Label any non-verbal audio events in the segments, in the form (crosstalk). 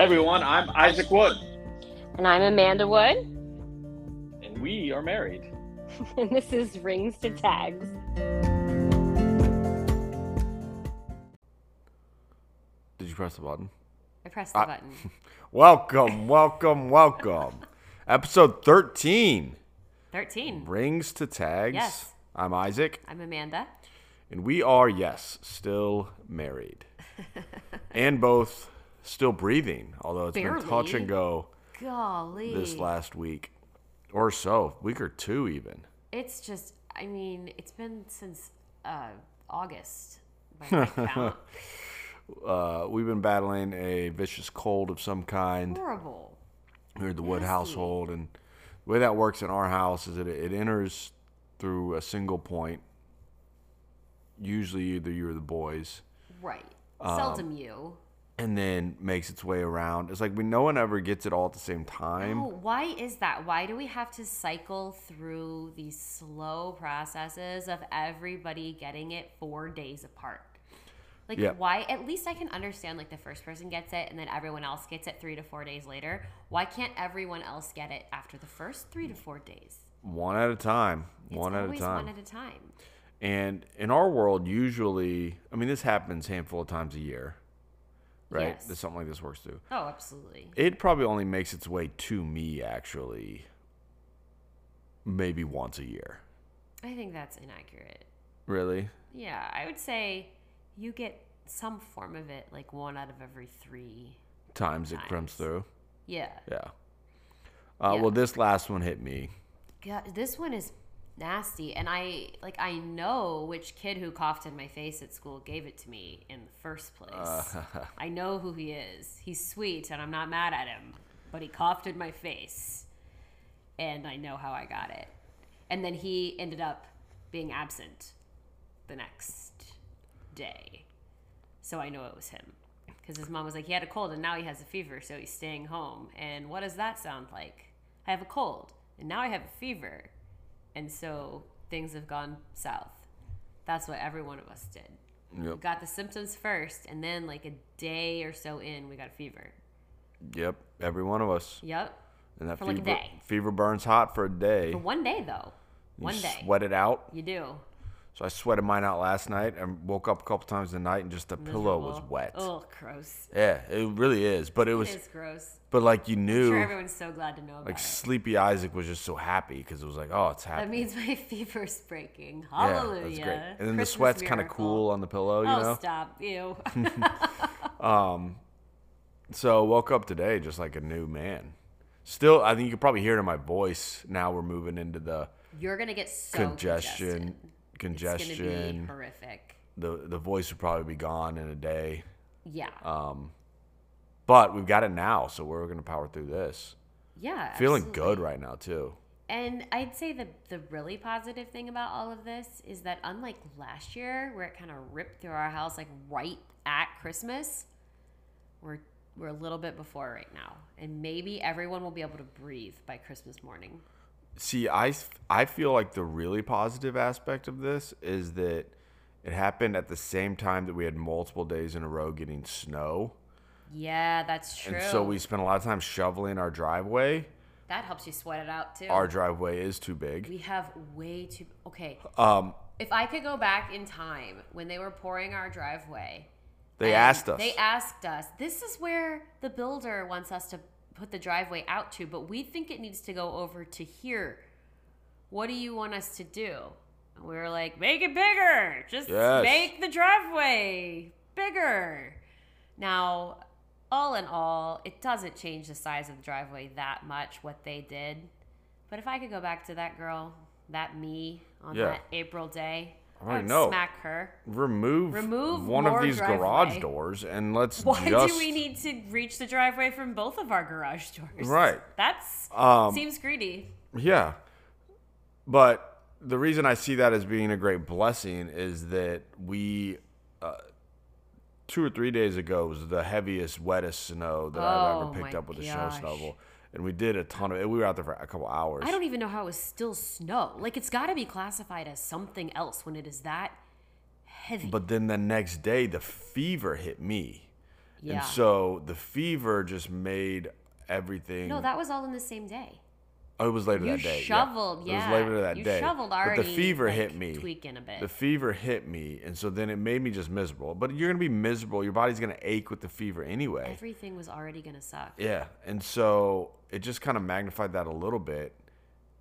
Hey everyone, I'm Isaac Wood, And I'm Amanda Wood, and we are married. (laughs) and this is Rings to Tags. Did you press the button? I pressed the I- button. (laughs) Welcome, welcome, welcome. Episode 13 13. Rings to Tags. Yes. I'm Isaac, I'm Amanda. and we are, yes, still married. (laughs) and both still breathing, although it's been touch and go Golly. this last week or so, week or two even. It's just, I mean, it's been since uh, August. By my (laughs) count. Uh, we've been battling a vicious cold of some kind. Horrible. We're the Wood Nasty. household, and the way that works in our house is that it, it enters through a single point. Usually, either you or the boys, Right. Um, Seldom you. And then makes its way around. It's like we no one ever gets it all at the same time. Oh, why is that? Why do we have to cycle through these slow processes of everybody getting it four days apart? Like, Yeah. why? At least I can understand, like, the first person gets it and then everyone else gets it three to four days later. Why can't everyone else get it after the first three to four days? One at a time. It's one at a time. one at a time. and in our world, usually, I mean, this happens handful of times a year, right? Yes. That something like this works through. Oh, absolutely. It probably only makes its way to me, actually, maybe once a year. I think that's inaccurate. Really? Yeah, I would say you get some form of it like one out of every three. Times it comes through. Yeah. Yeah. Uh, Yeah. Well, this last one hit me. God, this one is nasty, and I like I know which kid who coughed in my face at school gave it to me in the first place. Uh. I know who he is. He's sweet, and I'm not mad at him, but he coughed in my face, and I know how I got it. And then he ended up being absent the next day, so I know it was him. Because his mom was like, he had a cold and now he has a fever, so he's staying home. And what does that sound like? I have a cold and now I have a fever. And so things have gone south. That's what every one of us did. We got the symptoms first, and then like a day or so in, we got a fever. Yep. Every one of us. Yep. And that For like a day. fever burns hot for a day. For one day though. You One day. Sweat it out. You do. So I sweated mine out last night and woke up a couple times the night and just the pillow was wet. Oh, gross. Yeah, it really is. But it was, It is gross. but like you I'm knew, sure everyone's so glad to know about like it. Sleepy Isaac was just so happy because it was like, oh, it's happy. That means my (laughs) fever's breaking. yeah, Hallelujah. that's great. And then the sweat's kind of cool on the pillow, you oh, know. stop. Ew. (laughs) (laughs) Um, so woke up today just like a new man. Still, I think you could probably hear it in my voice. Now we're moving into the You're going to get so congestion. congested. It's going to be Congestion. horrific. The the voice would probably be gone in a day. Yeah. Um, but we've got it now, so we're gonna power through this. yeah. Feeling absolutely. good right now too. And I'd say the the really positive thing about all of this is that unlike last year where it kind of ripped through our house like right at Christmas, we're we're a little bit before right now. And maybe everyone will be able to breathe by Christmas morning. See, I I feel like the really positive aspect of this is that it happened at the same time that we had multiple days in a row getting snow, Yeah, that's true. and so we spent a lot of time shoveling our driveway. that helps you sweat it out too. Our driveway is too big. we have way too okay. Um, If I could go back in time when they were pouring our driveway, they asked us. They asked us. This is where the builder wants us to put the driveway out to, but we think it needs to go over to here. What do you want us to do? And we were like, make it bigger. Just Yes. make the driveway bigger. Now, all in all, it doesn't change the size of the driveway that much what they did. But if I could go back to that girl, that me on Yeah. that April day, I would know. smack her. remove Remove one of these garage doors and let's Why just do we need to reach the driveway from both of our garage doors? Right. That's Um, seems greedy. Yeah. But the reason I see that as being a great blessing is that we, uh, two or three days ago, was the heaviest, wettest snow that I've Oh ever picked up with a snow gosh. shovel. And we did a ton of it. We were out there for a couple hours. I don't even know how it was still snow. Like it's got to be classified as something else when it is that heavy. But then the next day, the fever hit me. Yeah. And so the fever just made everything. No, that was all in the same day. oh, it was later You that day. shoveled, Yeah, It was later that You day. shoveled But already. the fever like, hit me. Tweaking a bit. The fever hit me, and so then it made me just miserable. But you're gonna be miserable. Your body's gonna ache with the fever anyway. Everything was already gonna suck. Yeah, and so it just kind of magnified that a little bit,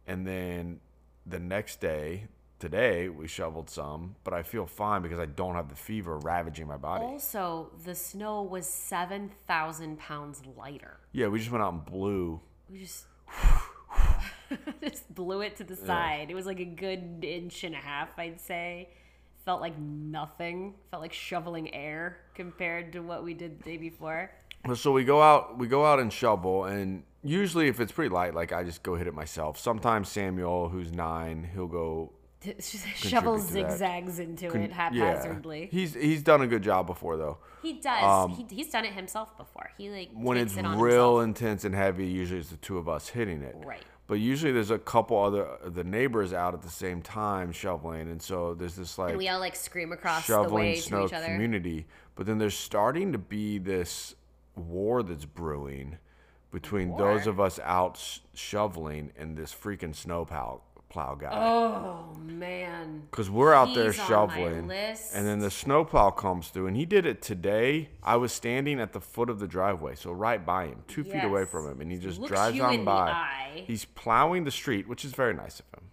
and then the next day, today we shoveled some, but I feel fine because I don't have the fever ravaging my body. Also, the snow was seven thousand pounds lighter. Yeah, we just went out and blew. We just (laughs) just blew it to the side. It was like a good inch and a half, I'd say. Felt like nothing. Felt like shoveling air compared to what we did the day before. So we go out, we go out and shovel, and usually if it's pretty light, like I just go hit it myself. Sometimes Samuel, who's nine, he'll go (laughs) Shovel to that. zigzags into con- it haphazardly. Yeah. He's he's done a good job before though. He does. he, he's done it himself before. He like Um, when it's it real himself. intense and heavy, usually it's the two of us hitting it. Right. But usually there's a couple other the neighbors out at the same time shoveling, and so there's this like And we all like scream across the shoveling way snow to each other. community. But then there's starting to be this war that's brewing between those of us out sh- shoveling and this freaking snow plow plow guy. Oh man. Because we're out there He's my shoveling, and then the snowplow comes through, and he did it today. I was standing at the foot of the driveway, so right by him, two feet away from him, and he just Looks drives on by. He's plowing the street, which is very nice of him.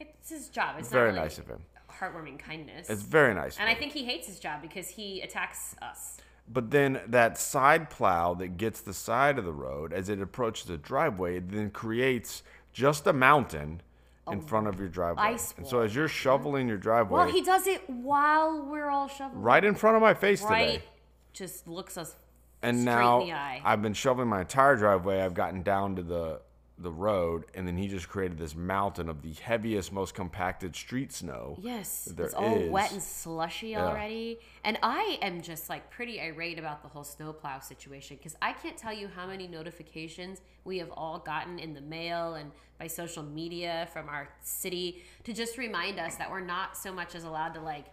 It's his job. It's Very really nice of him. Heartwarming kindness. It's very nice. of and I think he hates his job because he attacks us. But then that side plow that gets the side of the road as it approaches the driveway, it then creates just a mountain oh in front of your driveway. ice and so as you're shoveling your driveway, Well, he does it while we're all shoveling. right in front of my face Right. today. Just looks us and straight now in the eye. I've been shoveling my entire driveway. I've gotten down to the the road, and then he just created this mountain of the heaviest, most compacted street snow. Yes, there it's all wet and slushy Yeah. already. And I am just like pretty irate about the whole snowplow situation because I can't tell you how many notifications we have all gotten in the mail and by social media from our city to just remind us that we're not so much as allowed to like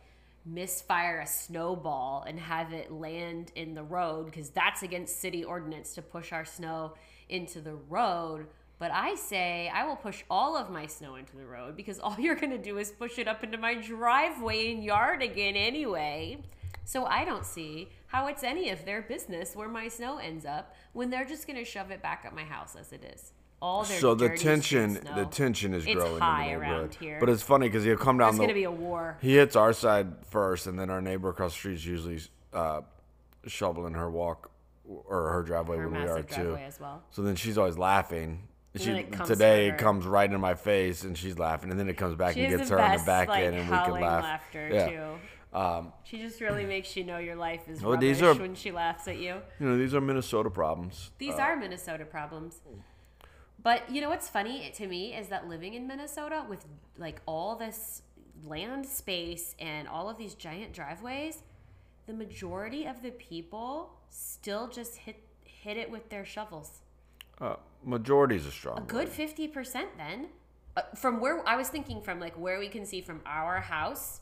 misfire a snowball and have it land in the road because that's against city ordinance to push our snow into the road. But I say I will push all of my snow into the road because all (laughs) you're going to do is push it up into my driveway and yard again anyway. So I don't see how it's any of their business where my snow ends up when they're just going to shove it back at my house as it is. All their So the tension, snow. the tension is It's growing high in the around here. But it's funny because he'll come down There's the. going to be a war. he hits our side first, and then our neighbor across the street is usually uh, shoveling her walk or her driveway Her when we are too. well. So then she's always laughing. She then it today for it comes right in my face, and she's laughing, and then it comes back She and gets her on the back like, end, and we can laugh. laughter yeah. too. Um, She just really makes you know your life is Well, rubbish are- when she laughs at you. you know, these are Minnesota problems. These Uh, are Minnesota problems. But you know what's funny to me is that living in Minnesota with like all this land space and all of these giant driveways, the majority of the people still just hit hit it with their shovels. Uh, majority is a strong. A good 50% then. Uh, from where I was thinking from like where we can see from our house,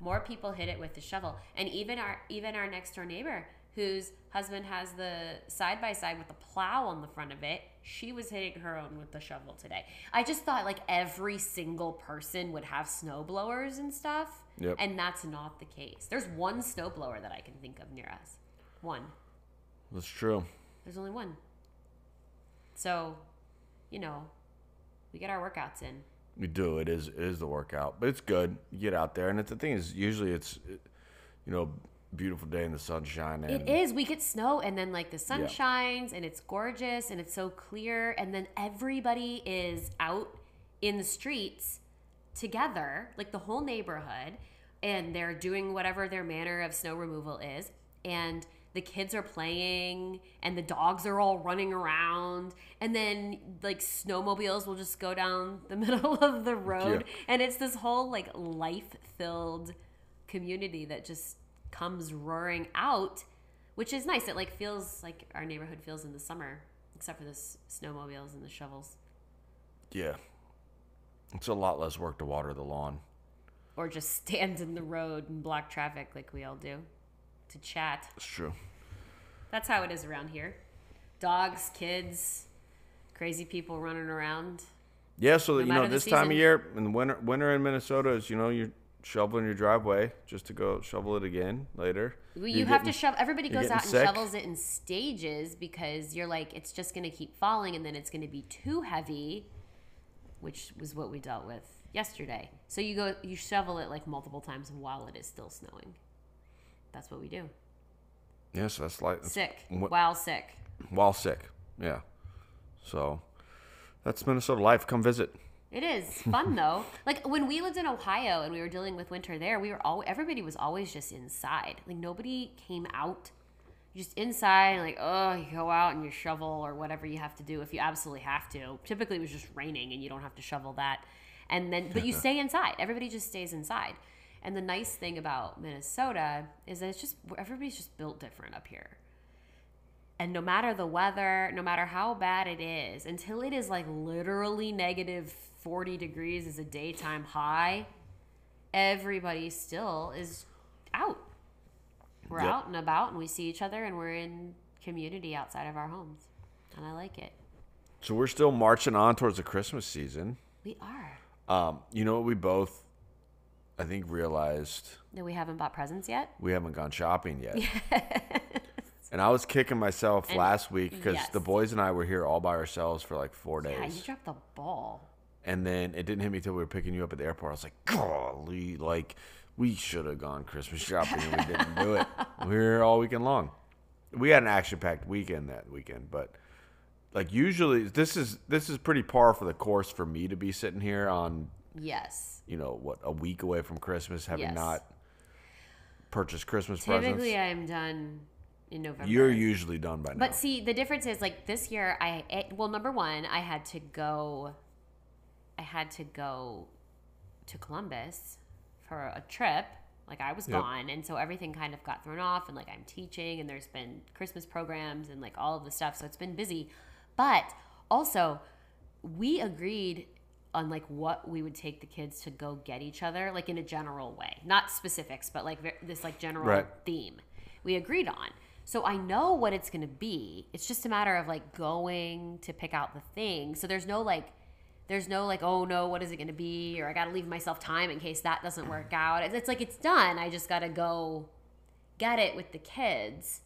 more people hit it with the shovel. And even our even our next door neighbor whose husband has the side by side with the plow on the front of it, she was hitting her own with the shovel today. I just thought like every single person would have snow blowers and stuff. Yep. And that's not the case. There's one snow blower that I can think of near us. One. That's true. There's only one. So, you know, we get our workouts in. We do. It is it is the workout, but it's good. You get out there, and it's, the thing is, usually it's, you know, beautiful day in the sunshine. And It is. We get snow, and then like the sun Yeah. shines, and it's gorgeous, and it's so clear, and then everybody is out in the streets together, like the whole neighborhood, and they're doing whatever their manner of snow removal is, and the kids are playing, and the dogs are all running around, and then like snowmobiles will just go down (laughs) the middle of the road, Yeah. and it's this whole like life filled community that just comes roaring out, which is nice. It like feels like our neighborhood feels in the summer, except for the snowmobiles and the shovels, Yeah. It's a lot less work to water the lawn. or just stand in the road and block traffic like we all do to chat. It's true. That's how it is around here. Dogs, kids, crazy people running around. Yeah, so that you know this time of year in the winter, winter in Minnesota is you know you're shoveling your driveway just to go shovel it again later. Well, You're you have to shovel. Everybody goes out and sick. shovels it in stages because you're like, it's just going to keep falling, and then it's going to be too heavy, which was what we dealt with yesterday. So you go, you shovel it like multiple times while it is still snowing. That's what we do. Yeah, so that's like Sick, What- while sick. while sick. Yeah, so that's Minnesota life. Come visit. It is fun (laughs) though. Like when we lived in Ohio and we were dealing with winter there, we were all everybody was always just inside. Like nobody came out. You're just inside, like oh, you go out and you shovel or whatever you have to do if you absolutely have to. Typically, it was just raining and you don't have to shovel that. And then, but you (laughs) stay inside. Everybody just stays inside. And the nice thing about Minnesota is that it's just everybody's just built different up here. And no matter the weather, no matter how bad it is, until it is like literally negative 40 degrees is a daytime high, everybody still is out. We're Yep. out and about and we see each other and we're in community outside of our homes. And I like it. So we're still marching on towards the Christmas season. We are. Um, you know what we both, I think, realized No, we haven't bought presents yet. we haven't gone shopping yet. (laughs) and I was kicking myself And- last week because yes. the boys and I were here all by ourselves for like four days. Yeah, you dropped the ball. And then it didn't hit me till we were picking you up at the airport. I was like, golly, like we should have gone Christmas shopping and we didn't do it. We (laughs) were here all weekend long. We had an action packed weekend that weekend, but like usually this is this is pretty par for the course for me to be sitting here on, Yes. you know, what, a week away from Christmas, having Yes. not purchased Christmas Typically, presents. I'm done in November. You're usually done by now. But see, the difference is like this year, I it, well, number one, I had to go. I had to go to Columbus for a trip. Like I was Yep. gone, and so everything kind of got thrown off. And like I'm teaching, and there's been Christmas programs and like all of the stuff, so it's been busy. But also, we agreed on like what we would take the kids to go get each other, like in a general way, not specifics, but like this like general Right. theme we agreed on. So I know what it's going to be. It's just a matter of like going to pick out the thing. So there's no like there's no like oh no what is it going to be or I got to leave myself time in case that doesn't work mm. out. It's, it's like it's done. I just got to go get it with the kids.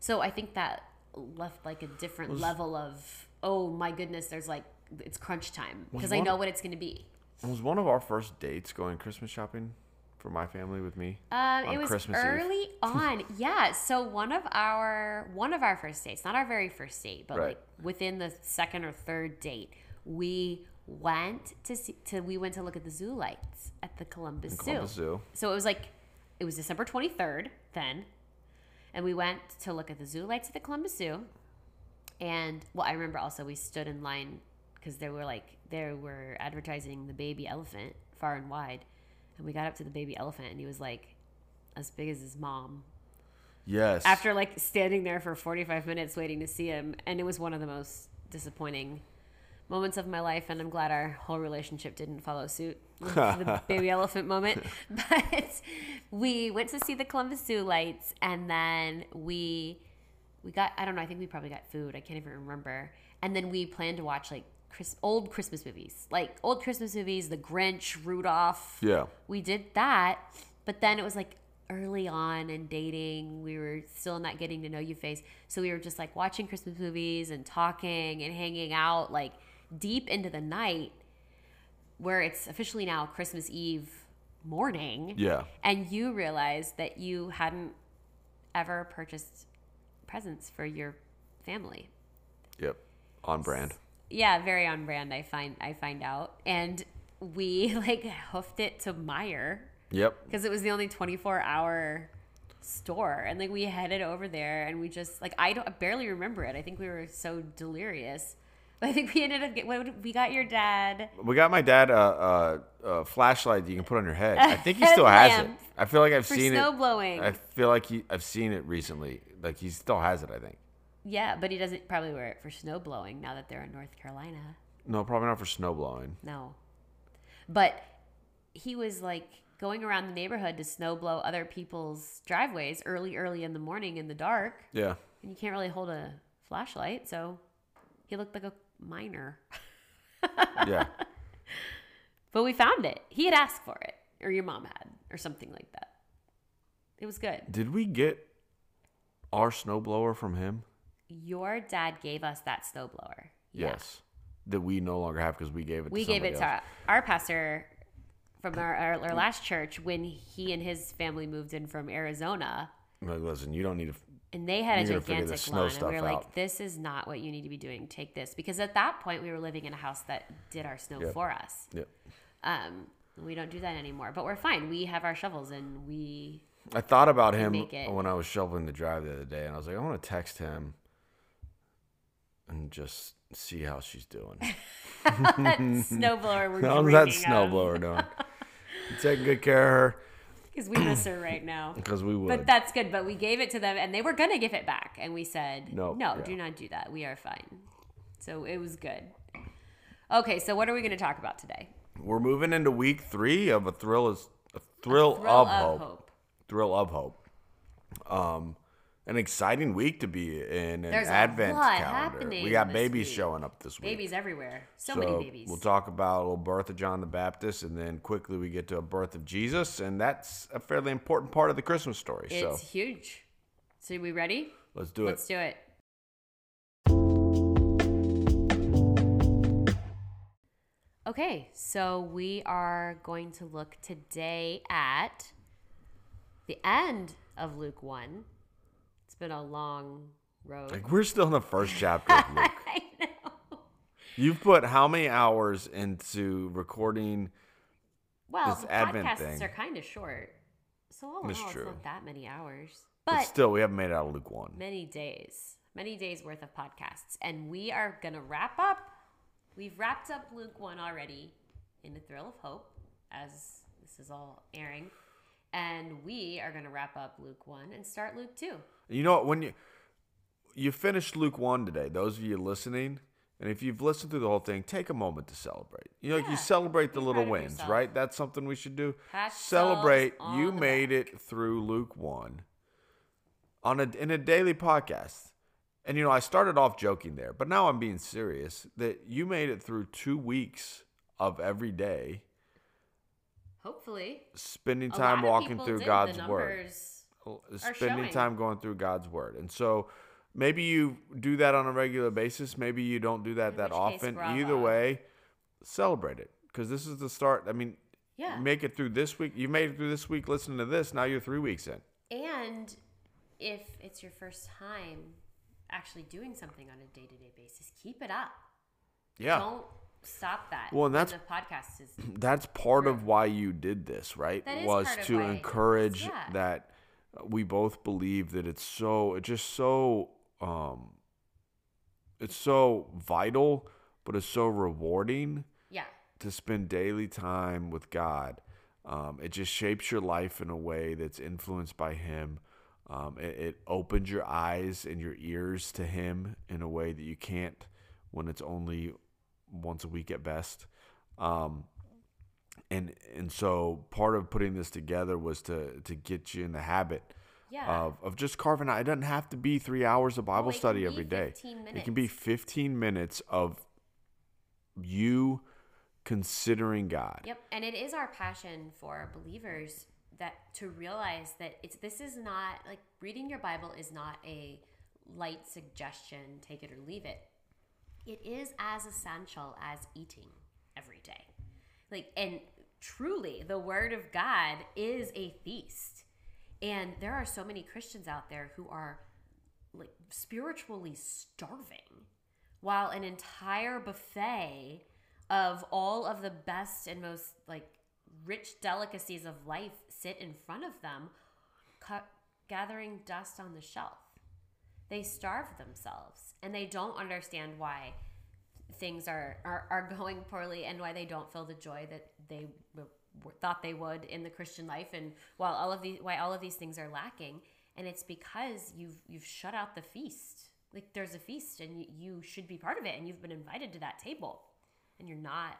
So I think that left like a different level of oh my goodness there's like it's crunch time because I know what it's going to be. It was one of our first dates going Christmas shopping for my family with me? Um, on it was Christmas Eve. early (laughs) on. Yeah. So one of our one of our first dates, not our very first date, but Right. like within the second or third date, we went to see to we went to look at the zoo lights at the Columbus, Columbus Zoo. Zoo. So it was like it was December twenty third then, and we went to look at the zoo lights at the Columbus Zoo. And well, I remember also we stood in line because they were like they were advertising the baby elephant far and wide, and we got up to the baby elephant and he was like as big as his mom. Yes. After like standing there for forty five minutes waiting to see him, and it was one of the most disappointing moments of my life, and I'm glad our whole relationship didn't follow suit with the (laughs) baby elephant moment. (laughs) But we went to see the Columbus Zoo lights, and then we we got I don't know I think we probably got food I can't even remember, and then we planned to watch like Chris, old Christmas movies, like old Christmas movies, The Grinch, Rudolph. Yeah. We did that, but then it was like early on in dating. We were still in that getting to know you phase. So we were just like watching Christmas movies and talking and hanging out like deep into the night where it's officially now Christmas Eve morning. Yeah. And you realized that you hadn't ever purchased presents for your family. Yep. On brand. Yeah, very on brand. I find I find out, and we (laughs) like hoofed it to Meijer Yep. because it was the only 24 hour store and like we headed over there and we just like i don't I barely remember it i think we were so delirious but (laughs) i think we ended up get, what, we got your dad We got my dad a, a, a flashlight that you can put on your head. I think he (laughs) still has it. I feel like I've seen snow it. blowing I feel like he, I've seen it recently. Like he still has it. I think. Yeah but he doesn't probably wear it for snow blowing now that they're in north carolina No, probably not for snow blowing. no but he was like going around the neighborhood to snow blow other people's driveways early early in the morning in the dark Yeah. and you can't really hold a flashlight, so he looked like a miner. Yeah. (laughs) But we found it. He had asked for it, or your mom had, or something like that. It was good. Did we get our snowblower from him? Your dad gave us that snowblower. Yeah. Yes. That we no longer have because we gave it. We to gave it somebody to our pastor from our, our, our last church when he and his family moved in from Arizona. Like, listen, you don't need to. And they had a gigantic lawn, and we were like, out. "This is not what you need to be doing. Take this." Because at that point, we were living in a house that did our snow Yep. for us. Yeah. Um, we don't do that anymore, but we're fine. We have our shovels, and we I thought about him when I was shoveling the drive the other day, and I was like, I want to text him and just see how she's doing. (laughs) snowblower. We're How's dreaming that of. snowblower doing? Taking good care of her because we miss her right now. (clears throat) because we would. But that's good. But we gave it to them, and they were gonna give it back, and we said, No, no, yeah. do not do that. We are fine." So it was good. Okay, so what are we going to talk about today? We're moving into week three of a thrill is a thrill, Thrill of, hope. Thrill of hope. Um, an exciting week to be in an There's a Advent lot calendar. happening We got babies week. showing up this week. Babies everywhere. So, many babies. We'll talk about a little birth of John the Baptist, and then quickly we get to a birth of Jesus, and that's a fairly important part of the Christmas story. it's so huge. So we ready? let's do it. Let's do it. Okay, so we are going to look today at the end of Luke 1. Been a long road. Like we're still in the first chapter of (laughs) Luke. I know. You've put how many hours into recording? Well, This Advent podcasts thing. are kind of short. So all in all, it's not that many hours. But, But still, we haven't made it out of Luke one. many days, many days worth of podcasts. And we are going to wrap up. We've wrapped up Luke 1 already in the Thrill of Hope as this is all airing. And we are going to wrap up Luke 1 and start Luke 2. You know what? When you you finished Luke one today, those of you listening, and if you've listened through the whole thing, take a moment to celebrate. You know, Yeah. you celebrate the Be little wins, yourself. right? That's something we should do. Celebrate you made back. it through Luke one on a in a daily podcast. And you know, I started off joking there, but now I'm being serious that you made it through two weeks of every day Hopefully. spending time walking through did. God's word spending showing. time going through God's word. And so maybe you do that on a regular basis, maybe you don't do that In that which case, often. Either way, celebrate it because this is the start. I mean, Yeah. make it through this week. You made it through this week listening to this. Now you're 3 weeks in. And if it's your first time actually doing something on a day to day basis, keep it up. Yeah. Don't stop that. Well, and that's- the podcast is (clears throat) That's part of why you did this, right? That is Was to why I did this, encourage yeah. that we both believe that it's so it's just so um it's so vital but it's so rewarding yeah. to spend daily time with God. Um, it just shapes your life in a way that's influenced by Him. Um, it, it opens your eyes and your ears to Him in a way that you can't when it's only once a week at best. Um, and and so part of putting this together was to to get you in the habit Yeah. of, of just carving out. It doesn't have to be three hours of Bible oh, it can study every day. 15 It can be 15 minutes of you considering God. Yep, and it is our passion for believers that to realize that it's this is not like reading your Bible is not a light suggestion, take it or leave it. It is as essential as eating. Like and truly the word of God is a feast. And there are so many Christians out there who are like spiritually starving while an entire buffet of all of the best and most like rich delicacies of life sit in front of them cu- gathering dust on the shelf they starve themselves and they don't understand why things are, are, are going poorly and why they don't feel the joy that they w- w- thought they would in the Christian life and while all of these why all of these things are lacking. And it's because you've you've shut out the feast. Like there's a feast and you, you should be part of it and you've been invited to that table. And you're not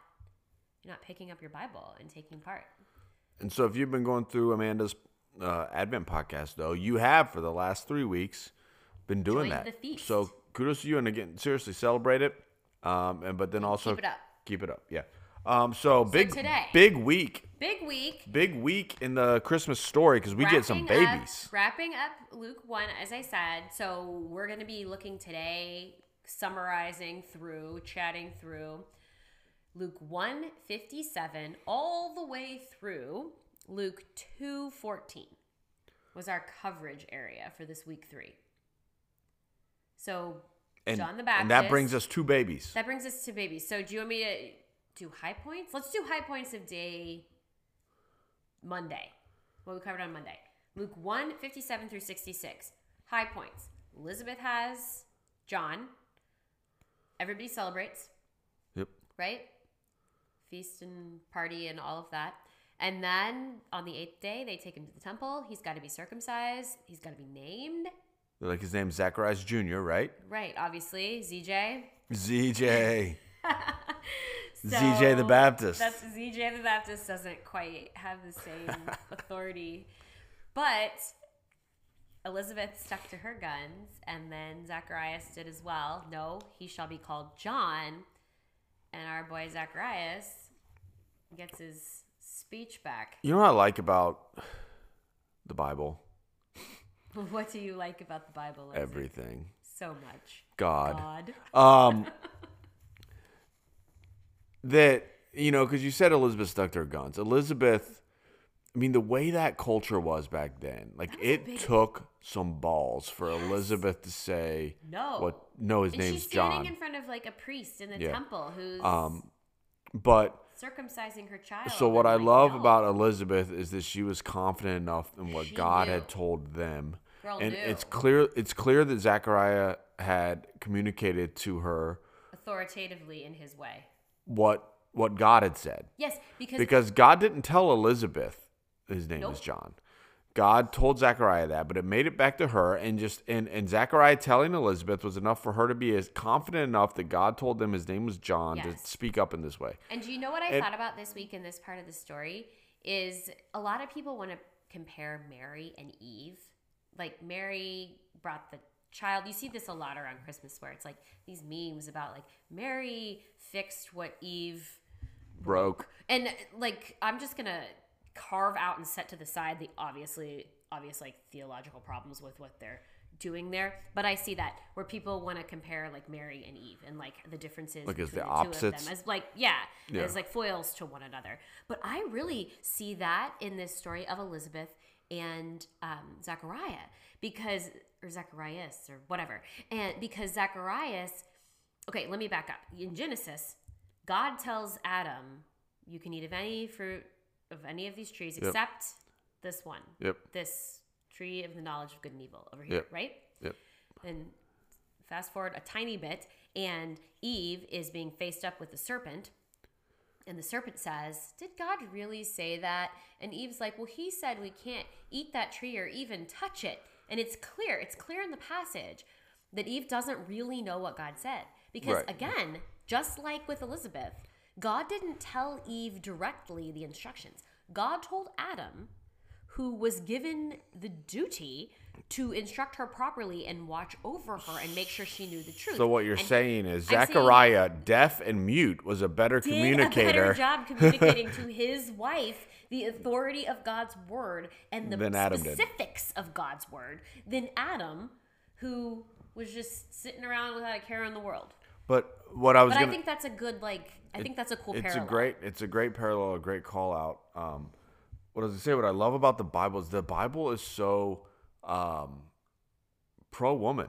you're not picking up your Bible and taking part. And so if you've been going through Amanda's uh, Advent podcast, though, you have for the last three weeks been doing that. So kudos to you, and again, seriously celebrate it. Um, and but then also keep it up. Keep it up, yeah. Um, so big, today- big week, Big week. big week in the Christmas story because we get some Wrapping up- babies. wrapping up Luke 1, as I said. So we're going to be looking today, summarizing through, chatting through Luke one fifty seven all the way through Luke two fourteen was our coverage area for this week three. So And, John the Baptist. and that brings us two babies. That brings us to babies. So do you want me to do high points? Let's do high points of day Monday. What we covered on Monday. Luke 1, 57 through 66. High points. Elizabeth has John. Everybody celebrates, Yep. right? Feast and party and all of that. And then on the eighth day, they take him to the temple. He's got to be circumcised. He's got to be named. Like his name's Zacharias Jr., right? Right, obviously. ZJ. ZJ. (laughs) ZJ the Baptist. That's ZJ the Baptist doesn't quite have the same (laughs) authority. But Elizabeth stuck to her guns, and then Zacharias did as well. No, he shall be called John. And our boy Zacharias gets his speech back. You know what I like about the Bible? (laughs) What do you like about the Bible? Isaac? Everything. So much. God. God. Um, (laughs) that you know, because you said Elizabeth stuck to her guns. Elizabeth, I mean, the way that culture was back then, like it big- took some balls for Elizabeth to say, No. what? No, his and name's she's standing John. in front of like a priest in the Yeah. temple who's Um, but circumcising her child. so what I like, love no. about Elizabeth is that she was confident enough in what She God knew. had told them. Girl and knew. it's clear it's clear that Zachariah had communicated to her authoritatively in his way. what what God had said. Yes, because, Because God didn't tell Elizabeth his name was Nope. John. God told Zachariah that, but it made it back to her and just and, and Zechariah telling Elizabeth was enough for her to be as confident enough that God told them his name was John Yes. to speak up in this way. and do you know what I and- thought about this week in this part of the story is a lot of people want to compare Mary and Eve. Like Mary brought the child. You see this a lot around Christmas where it's like these memes about like Mary fixed what Eve Broke. and like i'm just gonna carve out and set to the side the obviously obvious like theological problems with what they're doing there but i see that where people want to compare like mary and eve and like the differences Like between the two of opposites? them as like yeah, Yeah. as like foils to one another but i really see that in this story of elizabeth and um, zachariah because or zacharias or whatever and because zacharias okay, let me back up. In Genesis, God tells Adam, "You can eat of any fruit of any of these trees Yep. except this one, Yep. this tree of the knowledge of good and evil over here, Yep. right?" Yep. And fast forward a tiny bit, and Eve is being faced up with the serpent. And the serpent says, Did God really say that? And Eve's like, Well, he said we can't eat that tree or even touch it. And it's clear, it's clear in the passage that Eve doesn't really know what God said. Because Right. again, just like with Elizabeth, God didn't tell Eve directly the instructions. God told Adam, who was given the duty to instruct her properly and watch over her and make sure she knew the truth. So what you're And saying is I'm saying- Zechariah, deaf and mute, was a better did a communicator better job (laughs) communicating to his wife the authority of God's word and the Than specifics of God's word than Adam, who was just sitting around without a care in the world. But what I was But gonna I think that's a good like. I think that's a cool it's parallel. a great it's a great parallel a great call out um what I was gonna say what i love about the bible is the bible is so um pro woman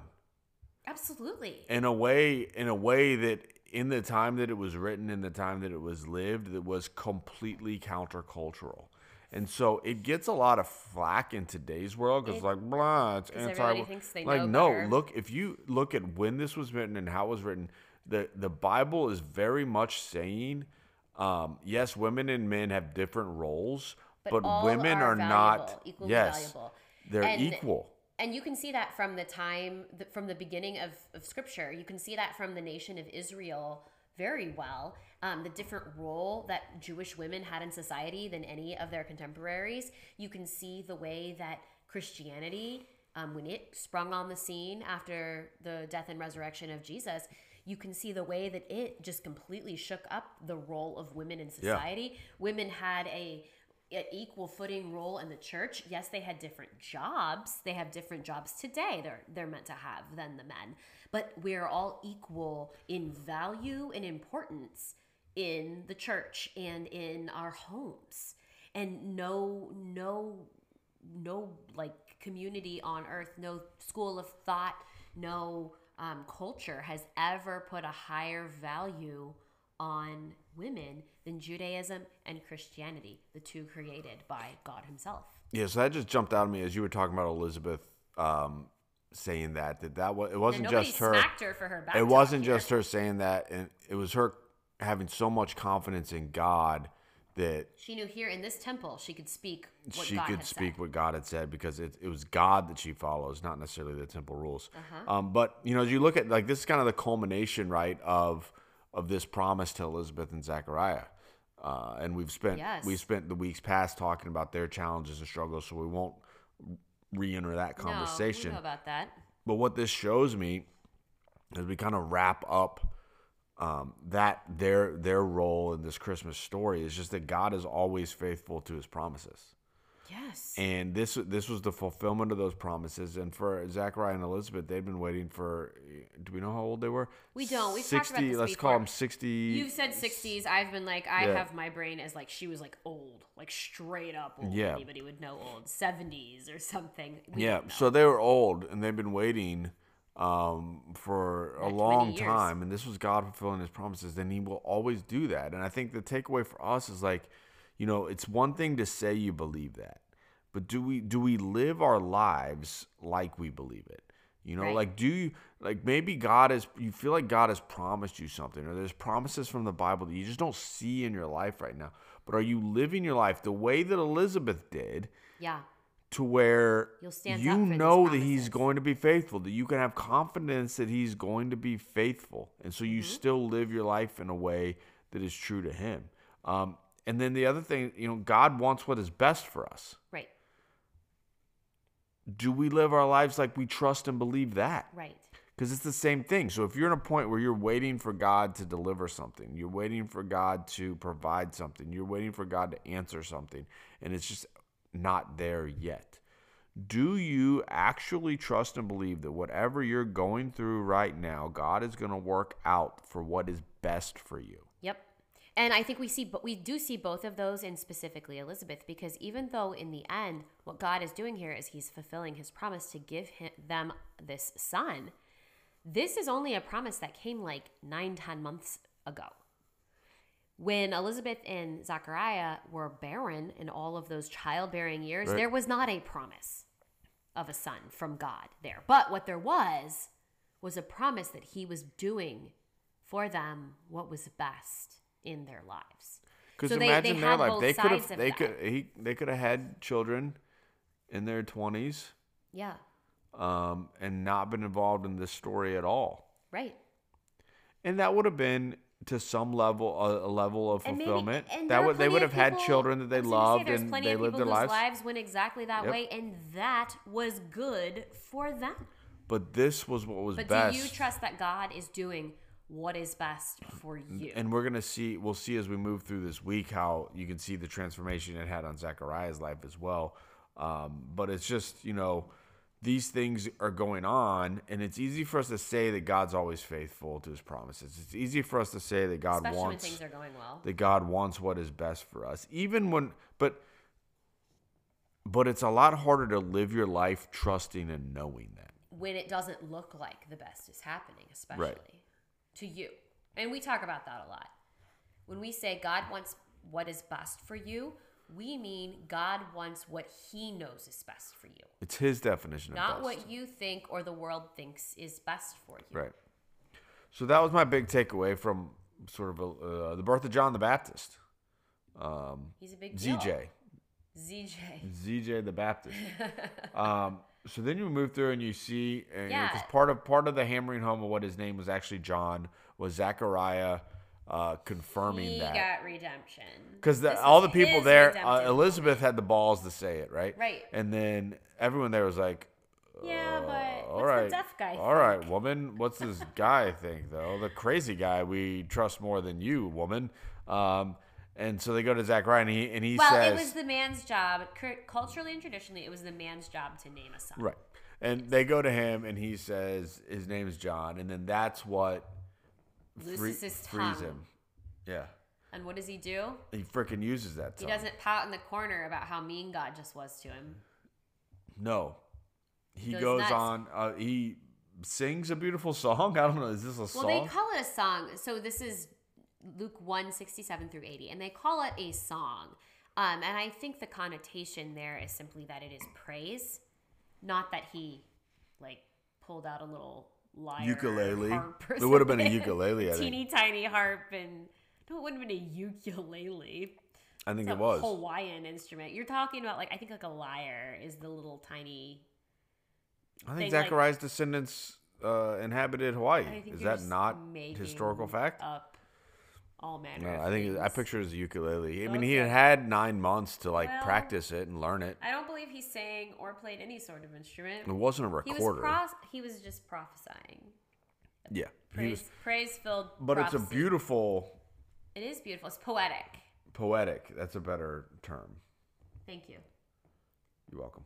Absolutely. in a way in a way that in the time that it was written in the time that it was lived that was completely countercultural and so it gets a lot of flack in today's world because like blah it's anti like no better. look if you look at when this was written and how it was written the the bible is very much saying um, yes women and men have different roles But but, women are are, not equally yes valuable. they're And- equal And you can see that from the time, from the beginning of, of Scripture. You can see that from the nation of Israel very well. Um, the different role that Jewish women had in society than any of their contemporaries. You can see the way that Christianity um, when it sprung on the scene after the death and resurrection of Jesus, you can see the way that it just completely shook up the role of women in society. Women had a an equal footing role in the church. Yes, they had different jobs. They have different jobs today. They're they're meant to have than the men. But we're all equal in value and importance in the church and in our homes. And no no no like community on earth, no school of thought, no um, culture has ever put a higher value on women than Judaism and Christianity, the two created by God Himself. Yeah, so that just jumped out at me as you were talking about Elizabeth um, saying that. That that was it wasn't just her. her for her It wasn't here. just her saying that, and it was her having so much confidence in God that She knew here in this temple she could speak what she God could speak said. what God had said because it, it was God that she follows, not necessarily the temple rules. Uh-huh. Um, but you know, as you look at like this is kind of the culmination, right, of of this promise to Elizabeth and Zechariah. Uh, and we've spent Yes. we've spent the weeks past talking about their challenges and struggles, so we won't re-enter that No, conversation. we know about that. But what this shows me as we kind of wrap up um, that their their role in this Christmas story is just that God is always faithful to His promises, Yes. and this this was the fulfillment of those promises. And for Zachariah and Elizabeth, they'd been waiting for. Do we know how old they were? We don't. We've talked about this Let's before. call them sixty. You've said 60s. I've been like, I Yeah. have my brain as like she was like old, like straight up old. Yeah. Anybody would know old. 70s or something. We Yeah, so they were old and they've been waiting um, for a Like long time, and this was God fulfilling His promises. Then He will always do that. And I think the takeaway for us is like, you know, it's one thing to say you believe that, but do we do we live our lives like we believe it? You know, Right. like do you like maybe God is you feel like God has promised you something, or there's promises from the Bible that you just don't see in your life right now. But are you living your life the way that Elizabeth did? yeah. to where you know that he's going to be faithful, that you can have confidence that he's going to be faithful. And so Mm-hmm. you still live your life in a way that is true to him. Um, and then the other thing, you know, God wants what is best for us. Right. Do we live our lives like we trust and believe that? Right. Because it's the same thing. So if you're in a point where you're waiting for God to deliver something, you're waiting for God to provide something, you're waiting for God to answer something, and it's just not there yet. Do you actually trust and believe that whatever you're going through right now, God is going to work out for what is best for you? And I think we see, but we do see both of those in specifically Elizabeth, because even though in the end, what God is doing here is He's fulfilling His promise to give him, them this son. This is only a promise that came like nine, ten months ago. When Elizabeth and Zachariah were barren in all of those childbearing years, Right. there was not a promise of a son from God there. But what there was was a promise that He was doing for them what was best in their lives. Because So imagine they their life. They could have they that. could he, they could have had children in their twenties Yeah, um, and not been involved in this story at all. right. And that would have been to some level a, a level of And maybe- fulfillment. and that would they would have had children that they I was gonna say loved and they lived their lives. lives went exactly that Yep. way, and that was good for them. But this was what was But best. do you trust that God is doing what is best for you? and we're gonna see we'll see as we move through this week how you can see the transformation it had on Zechariah's life as well. Um, but it's just you know these things are going on, and it's easy for us to say that God's always faithful to His promises. It's easy for us to say that God Especially when wants things are going well. that God wants what is best for us, even when but but it's a lot harder to live your life trusting and knowing that. when it doesn't look like the best is happening, especially to you. And we talk about that a lot. When we say God wants what is best for you, we mean God wants what He knows is best for you, It's His definition of not what you think or the world thinks is best for you. Right. So that was my big takeaway from sort of uh, the birth of John the Baptist. Um, He's a big deal. ZJ. ZJ. ZJ the Baptist. um, so then you move through and you see, because Yeah. part of part of the hammering home of what his name was actually John was Zechariah uh, confirming He that. got redemption. Because all the people there, uh, Elizabeth had the balls to say it, right? Right. And then everyone there was like, Yeah, but all right, the deaf guy All right, woman. What's this guy think though? The crazy guy we trust more than you, woman. Um, and so they go to Zachariah, and he and he Well, says, it was the man's job. Culturally and traditionally, it was the man's job to name a son. right. And they go to him, and he says his name is John, and then that's what free- his frees tongue. him. Yeah, And what does he do? he freaking uses that. He doesn't pout in the corner about how mean God just was to him. No, he Goes on. Uh, he sings a beautiful song. (laughs) I don't know. Is this a Well, song? Well, they call it a song. So this is Luke 1 67 through 80, and they call it a song. Um, and I think the connotation there is simply that it is praise, not that he like pulled out a little lyre Ukulele. harp It would have been a ukulele, I (laughs) think. teeny tiny harp and no, it wouldn't have been a ukulele. I think It's it a was. Hawaiian instrument. You're talking about like I think like a lyre is the little tiny. I think thing, like- Zachariah's descendants uh, inhabited Hawaii. Is that not historical fact? Up all manner. No, I think I picture his ukulele. I mean, he had had nine months to like Well- practice it and learn it. I don't believe he sang or played any sort of instrument. It wasn't a He was recorder. pros- he was just prophesying. yeah, Praise, praise filled. But it's a beautiful, It is beautiful. It's poetic. poetic. That's a better term. Thank you. You're welcome.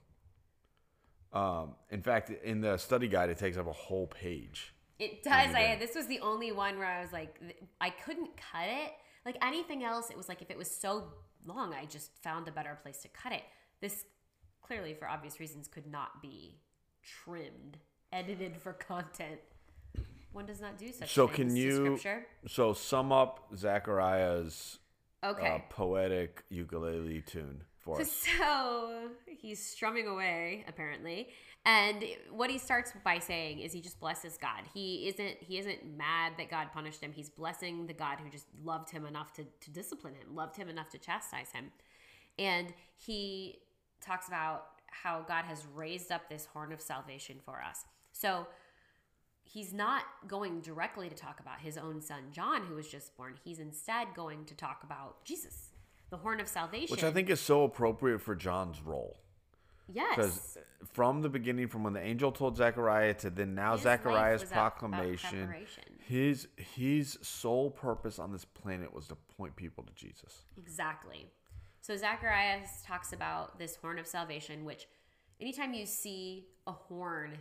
Um, in fact, in the study guide, it takes up a whole page. It does. I this was the only one where I was like, I couldn't cut it. Like anything else, it was like if it was so long, I just found a better place to cut it. This clearly, for obvious reasons, could not be trimmed, edited for content. One does not do such things. So can you-. So sum up Zachariah's Okay. uh, poetic ukulele tune for (laughs) us. So he's strumming away, apparently, and what he starts by saying is he just blesses God. He isn't he isn't mad that God punished him. He's blessing the God who just loved him enough to, to discipline him, loved him enough to chastise him, and he talks about how God has raised up this horn of salvation for us. So he's not going directly to talk about his own son John, who was just born. He's instead going to talk about Jesus, the horn of salvation. Which I think is so appropriate for John's role. Yes, Because from the beginning, from when the angel told Zechariah to then now His Zechariah's proclamation, his his sole purpose on this planet was to point people to Jesus. exactly. So Zacharias talks about this horn of salvation, which anytime you see a horn,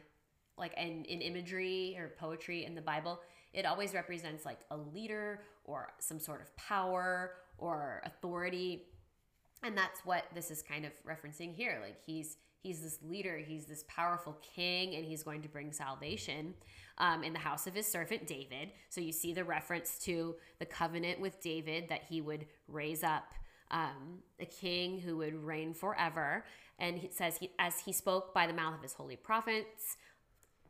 like in, in imagery or poetry in the Bible, it always represents like a leader or some sort of power or authority. And that's what this is kind of referencing here. Like he's he's this leader he's this powerful king and he's going to bring salvation um, in the house of his servant david. So you see the reference to the covenant with david that he would raise up um, a king who would reign forever. And he says he as he spoke by the mouth of his holy prophets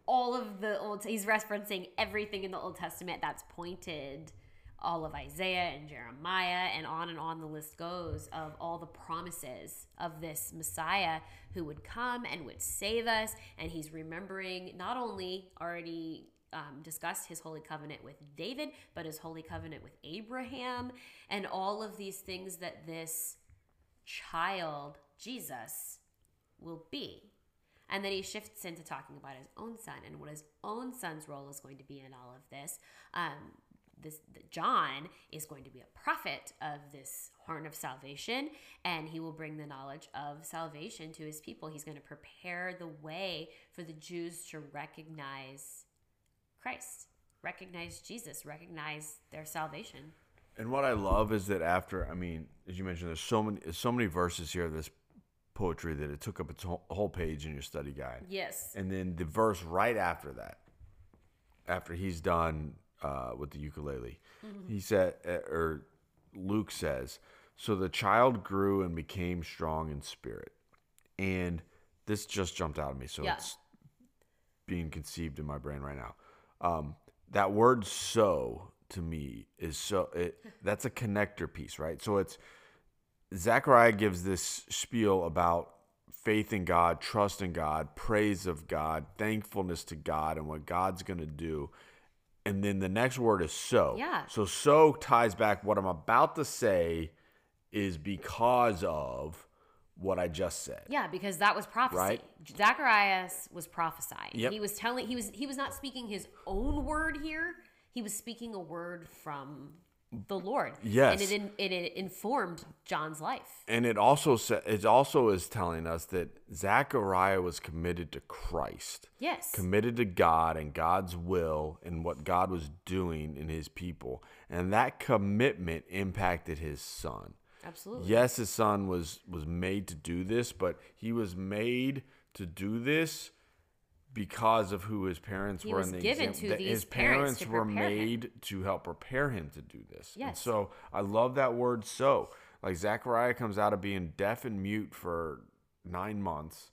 all of the old he's referencing everything in the old testament that's pointed all of isaiah and jeremiah and on and on the list goes of all the promises of this messiah who would come and would save us and he's remembering not only already um, discussed his holy covenant with david but his holy covenant with abraham and all of these things that this child jesus will be and then he shifts into talking about his own son and what his own son's role is going to be in all of this. Um, this John is going to be a prophet of this horn of salvation, and he will bring the knowledge of salvation to his people. He's going to prepare the way for the Jews to recognize Christ, recognize Jesus, recognize their salvation. And what I love is that after, I mean, as you mentioned, there's so many, so many verses here of this poetry that it took up its whole page in your study guide. Yes. And then the verse right after that, after he's done uh, with the ukulele, he said, uh, or Luke says, so the child grew and became strong in spirit. And this just jumped out at me. So Yeah. it's being conceived in my brain right now. Um, that word so to me is so, it, (laughs) that's a connector piece, right? So it's, Zechariah gives this spiel about faith in God, trust in God, praise of God, thankfulness to God, and what God's going to do. And then the next word is so. Yeah. So so ties back what I'm about to say is because of what I just said. Yeah, because that was prophecy. Right. Zacharias was prophesying. Yep. He was telling he was he was not speaking his own word here. He was speaking a word from the Lord. Yes. And it, in, it, it informed John's life. And it also sa- it also is telling us that Zechariah was committed to Christ. Yes. committed to God and God's will and what God was doing in his people. And that commitment impacted his son. Absolutely. Yes, his son was was made to do this, but he was made to do this because of who his parents He were was and the given exam- to these his parents parents were prepare him. made to help prepare him to do this. And so I love that word so. Like Zechariah comes out of being deaf and mute for nine months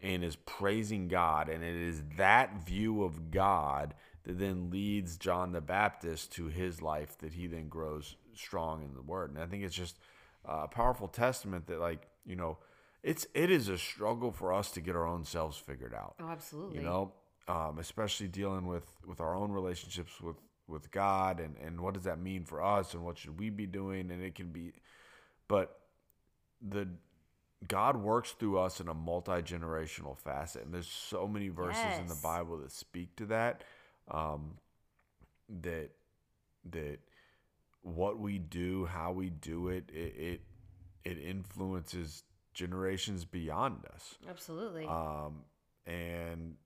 and is praising God. And it is that view of God that then leads John the Baptist to his life that he then grows strong in the word. And I think it's just a powerful testament that like, you know, it's it is a struggle for us to get our own selves figured out. Oh, absolutely. you know um, especially dealing with with our own relationships with with god and and what does that mean for us and what should we be doing? And it can be but the god works through us in a multi-generational facet. And there's so many verses in the bible that speak to that um, that that what we do how we do it it it, it influences generations beyond us Absolutely. um, and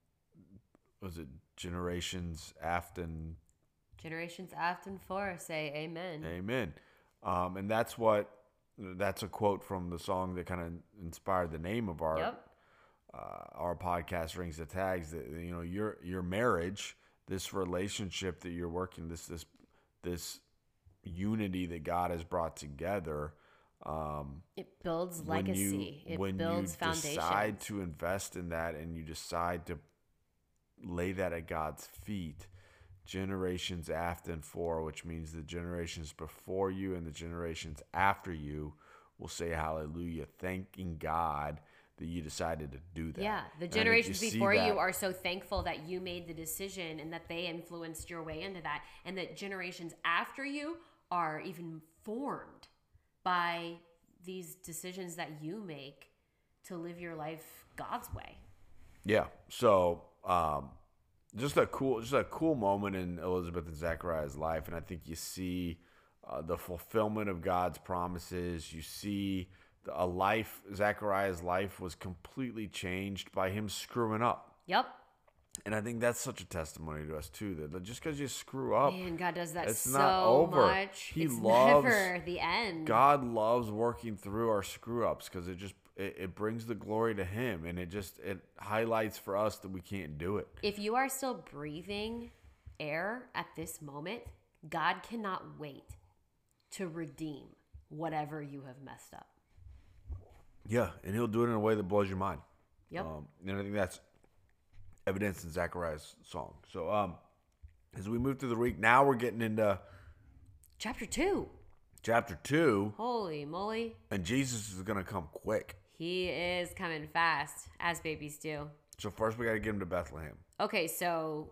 was it generations after Generations after and for say amen. amen um, and that's what that's a quote from the song that kind of inspired the name of our Yep. uh, our podcast rings the tags that you know your your marriage this relationship that you're working this this this unity that God has brought together um, It builds legacy. you it when builds you foundation. decide to invest in that and you decide to lay that at God's feet generations after and for which means the generations before you and the generations after you will say hallelujah thanking God that you decided to do that Yeah, the think you generations before that- you are so thankful that you made the decision and that they influenced your way into that, and that generations after you are even formed by these decisions that you make to live your life God's way. Yeah. So, um, just a cool, just a cool moment in Elizabeth and Zachariah's life, and I think you see uh, the fulfillment of God's promises. You see a life. Zachariah's life was completely changed by him screwing up, Yep. And I think that's such a testimony to us too. That just because you screw up, Man, God does that It's so not over. much. He it's loves- never the end. God loves working through our screw ups because it just it, it brings the glory to Him, and it just it highlights for us that we can't do it. If you are still breathing air at this moment, God cannot wait to redeem whatever you have messed up. Yeah, and he'll do it in a way that blows your mind. Yep. Um, and I think that's evidence in Zachariah's song. So um, as we move through the week, now we're getting into Chapter 2. chapter two, Holy moly. and Jesus is going to come quick. He is coming fast, as babies do. So first we got to get him to Bethlehem. Okay, so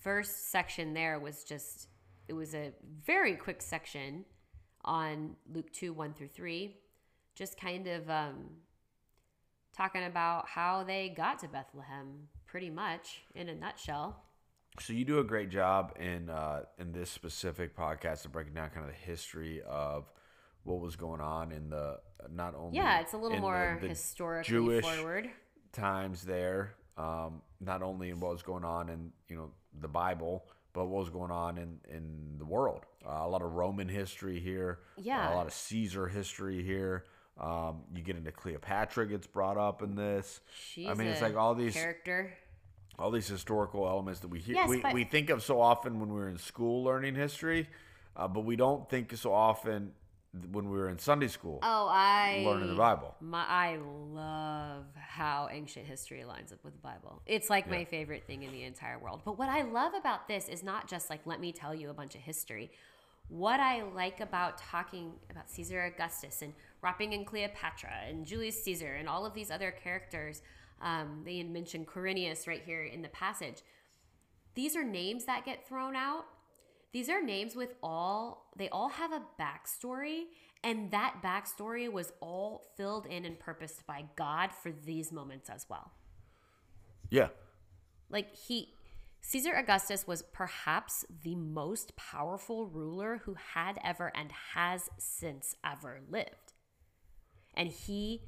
first section there was just it was a very quick section on Luke 2 1 through 3 just kind of um talking about how they got to Bethlehem pretty much in a nutshell. So you do a great job in uh, in this specific podcast of breaking down kind of the history of what was going on in the not only Yeah, it's a little in the- more the historically Jewish forward. times there, um, not only in what was going on in you know the Bible, but what was going on in in the world. Uh, a lot of Roman history here, Yeah. a lot of Caesar history here. Um, you get into Cleopatra gets brought up in this. She's I mean, it's like all these character. All these historical elements that we hear Yes, we, but- we think of so often when we're in school learning history, uh, but we don't think so often when we were in Sunday school Oh, I learning the Bible. My, I love how ancient history lines up with the Bible. It's like my favorite thing in the entire world. But what I love about this is not just like, let me tell you a bunch of history. What I like about talking about Caesar Augustus and wrapping in Cleopatra and Julius Caesar and all of these other characters, um, they had mentioned Quirinius right here in the passage. These are names that get thrown out. These are names with all, they all have a backstory And that backstory was all filled in and purposed by God for these moments as well. Yeah. Like he Caesar Augustus was perhaps the most powerful ruler who had ever and has since ever lived. And he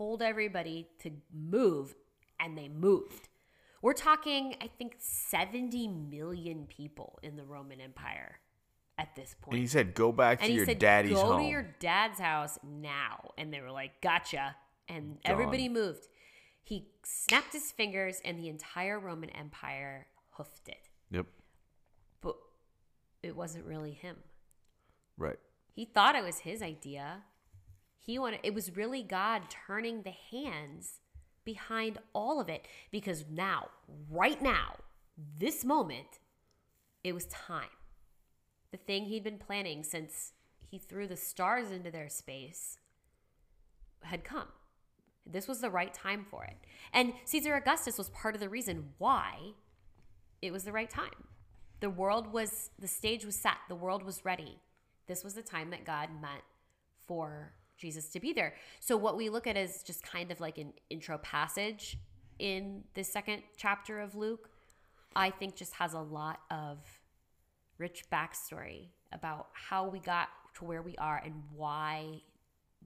told everybody to move and they moved. We're talking I think 70 million people in the Roman Empire at this point. And he said, "Go back to And your said, daddy's "Go home." to your dad's house now." And they were like, "Gotcha!" And everybody moved. He snapped his fingers, and the entire Roman Empire hoofed it. yep. But it wasn't really him. Right. He thought it was his idea. He wanted. It was really God turning the hands behind all of it because now, right now, this moment, it was time. The thing he'd been planning since he threw the stars into their space had come. This was the right time for it. And Caesar Augustus was part of the reason why it was the right time. The world was, the stage was set, the world was ready. This was the time that God meant for Jesus to be there. So, what we look at is just kind of like an intro passage in the second chapter of Luke, I think just has a lot of rich backstory about how we got to where we are and why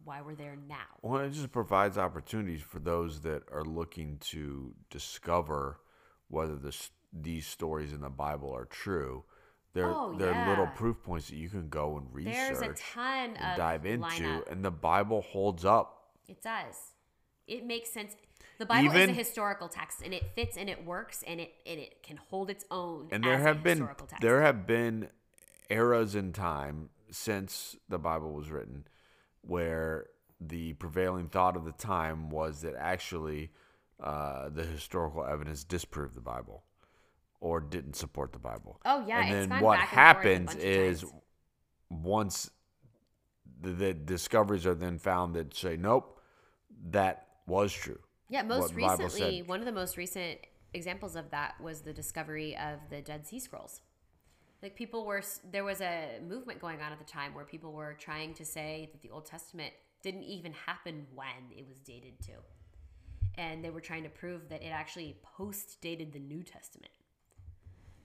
why we're there now. Well, it just provides opportunities for those that are looking to discover whether this, these stories in the Bible are true. They're, Oh, they're little proof points that you can go and research There's a ton and of dive into, lineup. and the Bible holds up. It does. It makes sense. The Bible is a historical text, and it fits and it works, and it and it can hold its own. And there have been there have been eras in time since the Bible was written where the prevailing thought of the time was that actually uh, the historical evidence disproved the Bible or didn't support the Bible. Oh, yeah, and then what back and forth a happens is once the, the discoveries are then found that say nope, that was true. Yeah, most recently, one of the most recent examples of that was the discovery of the Dead Sea Scrolls. Like people were, there was a movement going on at the time where people were trying to say that the Old Testament didn't even happen when it was dated to, and they were trying to prove that it actually post dated the New Testament.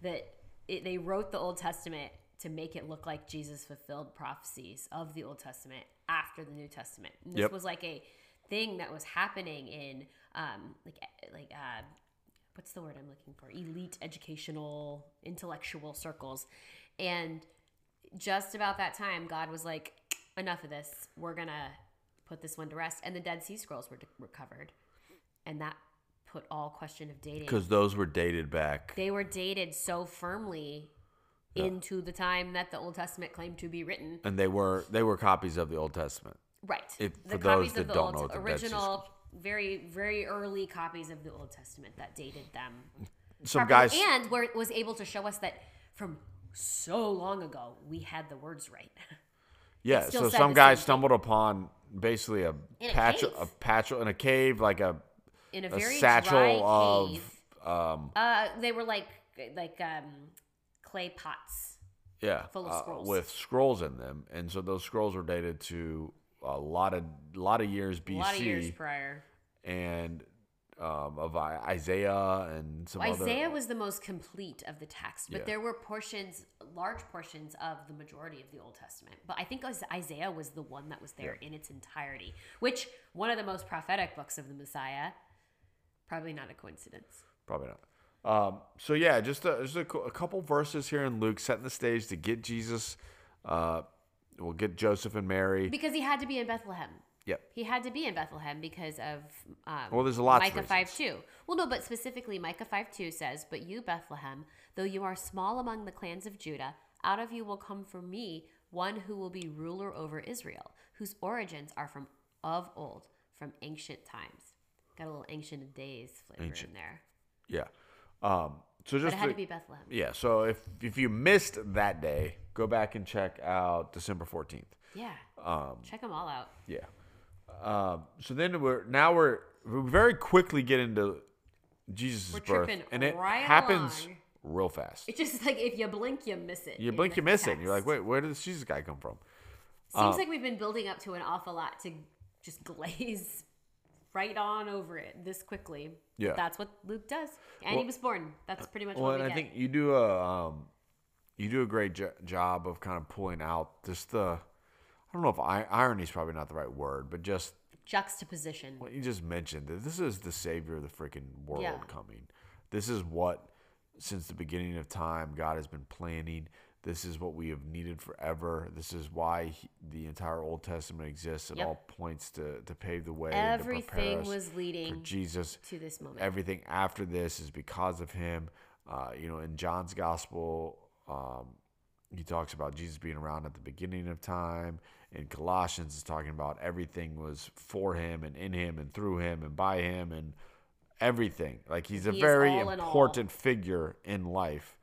That it, they wrote the Old Testament to make it look like Jesus fulfilled prophecies of the Old Testament after the New Testament. And this Yep. was like a thing that was happening in um, like like uh, what's the word I'm looking for? Elite educational intellectual circles, and just about that time, God was like, "Enough of this. We're gonna put this one to rest." And the Dead Sea Scrolls were recovered, and that put all question of dating Because those were dated back. they were dated so firmly into the time that the Old Testament claimed to be written. and they were they were copies of the Old Testament. Right. If- the for copies those of that the don't Old, know the Dead Sea original, very very early copies of the Old Testament that dated them. Some properly, guys and were, was able to show us that from so long ago we had the words right. (laughs) Yeah, so some guy stumbled upon basically a a patch cave. a patch in a cave like a In a a very satchel dry of cave, um uh, they were like like um, clay pots. yeah Full of uh, scrolls. with scrolls in them and so those scrolls were dated to a lot of lot of years BC A lot of years prior. and um, of Isaiah and some Well, other Isaiah was the most complete of the text, but Yeah. there were portions, large portions of the majority of the Old Testament. But I think Isaiah was the one that was there in its entirety, which one of the most prophetic books of the Messiah. Probably not a coincidence. Probably not. Um, so yeah, just a, just a, a couple verses here in Luke setting the stage to get Jesus. Uh, we'll get Joseph and Mary. Because he had to be in Bethlehem. Yep. He had to be in Bethlehem because of um, Well, there's a lot. Micah five two. Well, no, but specifically Micah five two says, "But you Bethlehem, though you are small among the clans of Judah, out of you will come for me one who will be ruler over Israel, whose origins are from of old, from ancient times." Got a little ancient days flavor Ancient. in there, Yeah. Um, so but just it had to- to be Bethlehem. yeah. So if if you missed that day, go back and check out December fourteenth. Yeah, Um, check them all out. Yeah. Um, so then we're now we're we very quickly get into Jesus' We're birth, tripping and it right happens along. real fast. It's just like if you blink, you miss it. You in blink, the you miss it. and You're like, text. wait, where did this Jesus guy come from? Seems like we've been building up to an awful lot to just glaze right on over it this quickly. Yeah. That's what Luke does. And he was born. That's pretty much Well, and we I get. think you do a um, you do a great jo- job of kind of pulling out just the I don't know if I, irony is probably not the right word, but just Juxtaposition. what you just mentioned that this is the savior of the freaking world Yeah. coming. This is what since the beginning of time God has been planning. This is what we have needed forever. This is why he, the entire Old Testament exists. It Yep. all points to, to pave the way. Everything was for leading Jesus to this moment. everything after this is because of him. Uh, you know, in John's gospel, um, he talks about Jesus being around at the beginning of time. In Colossians, is talking about everything was for him and in him and through him and by him and everything. Like he's a He very important figure in life.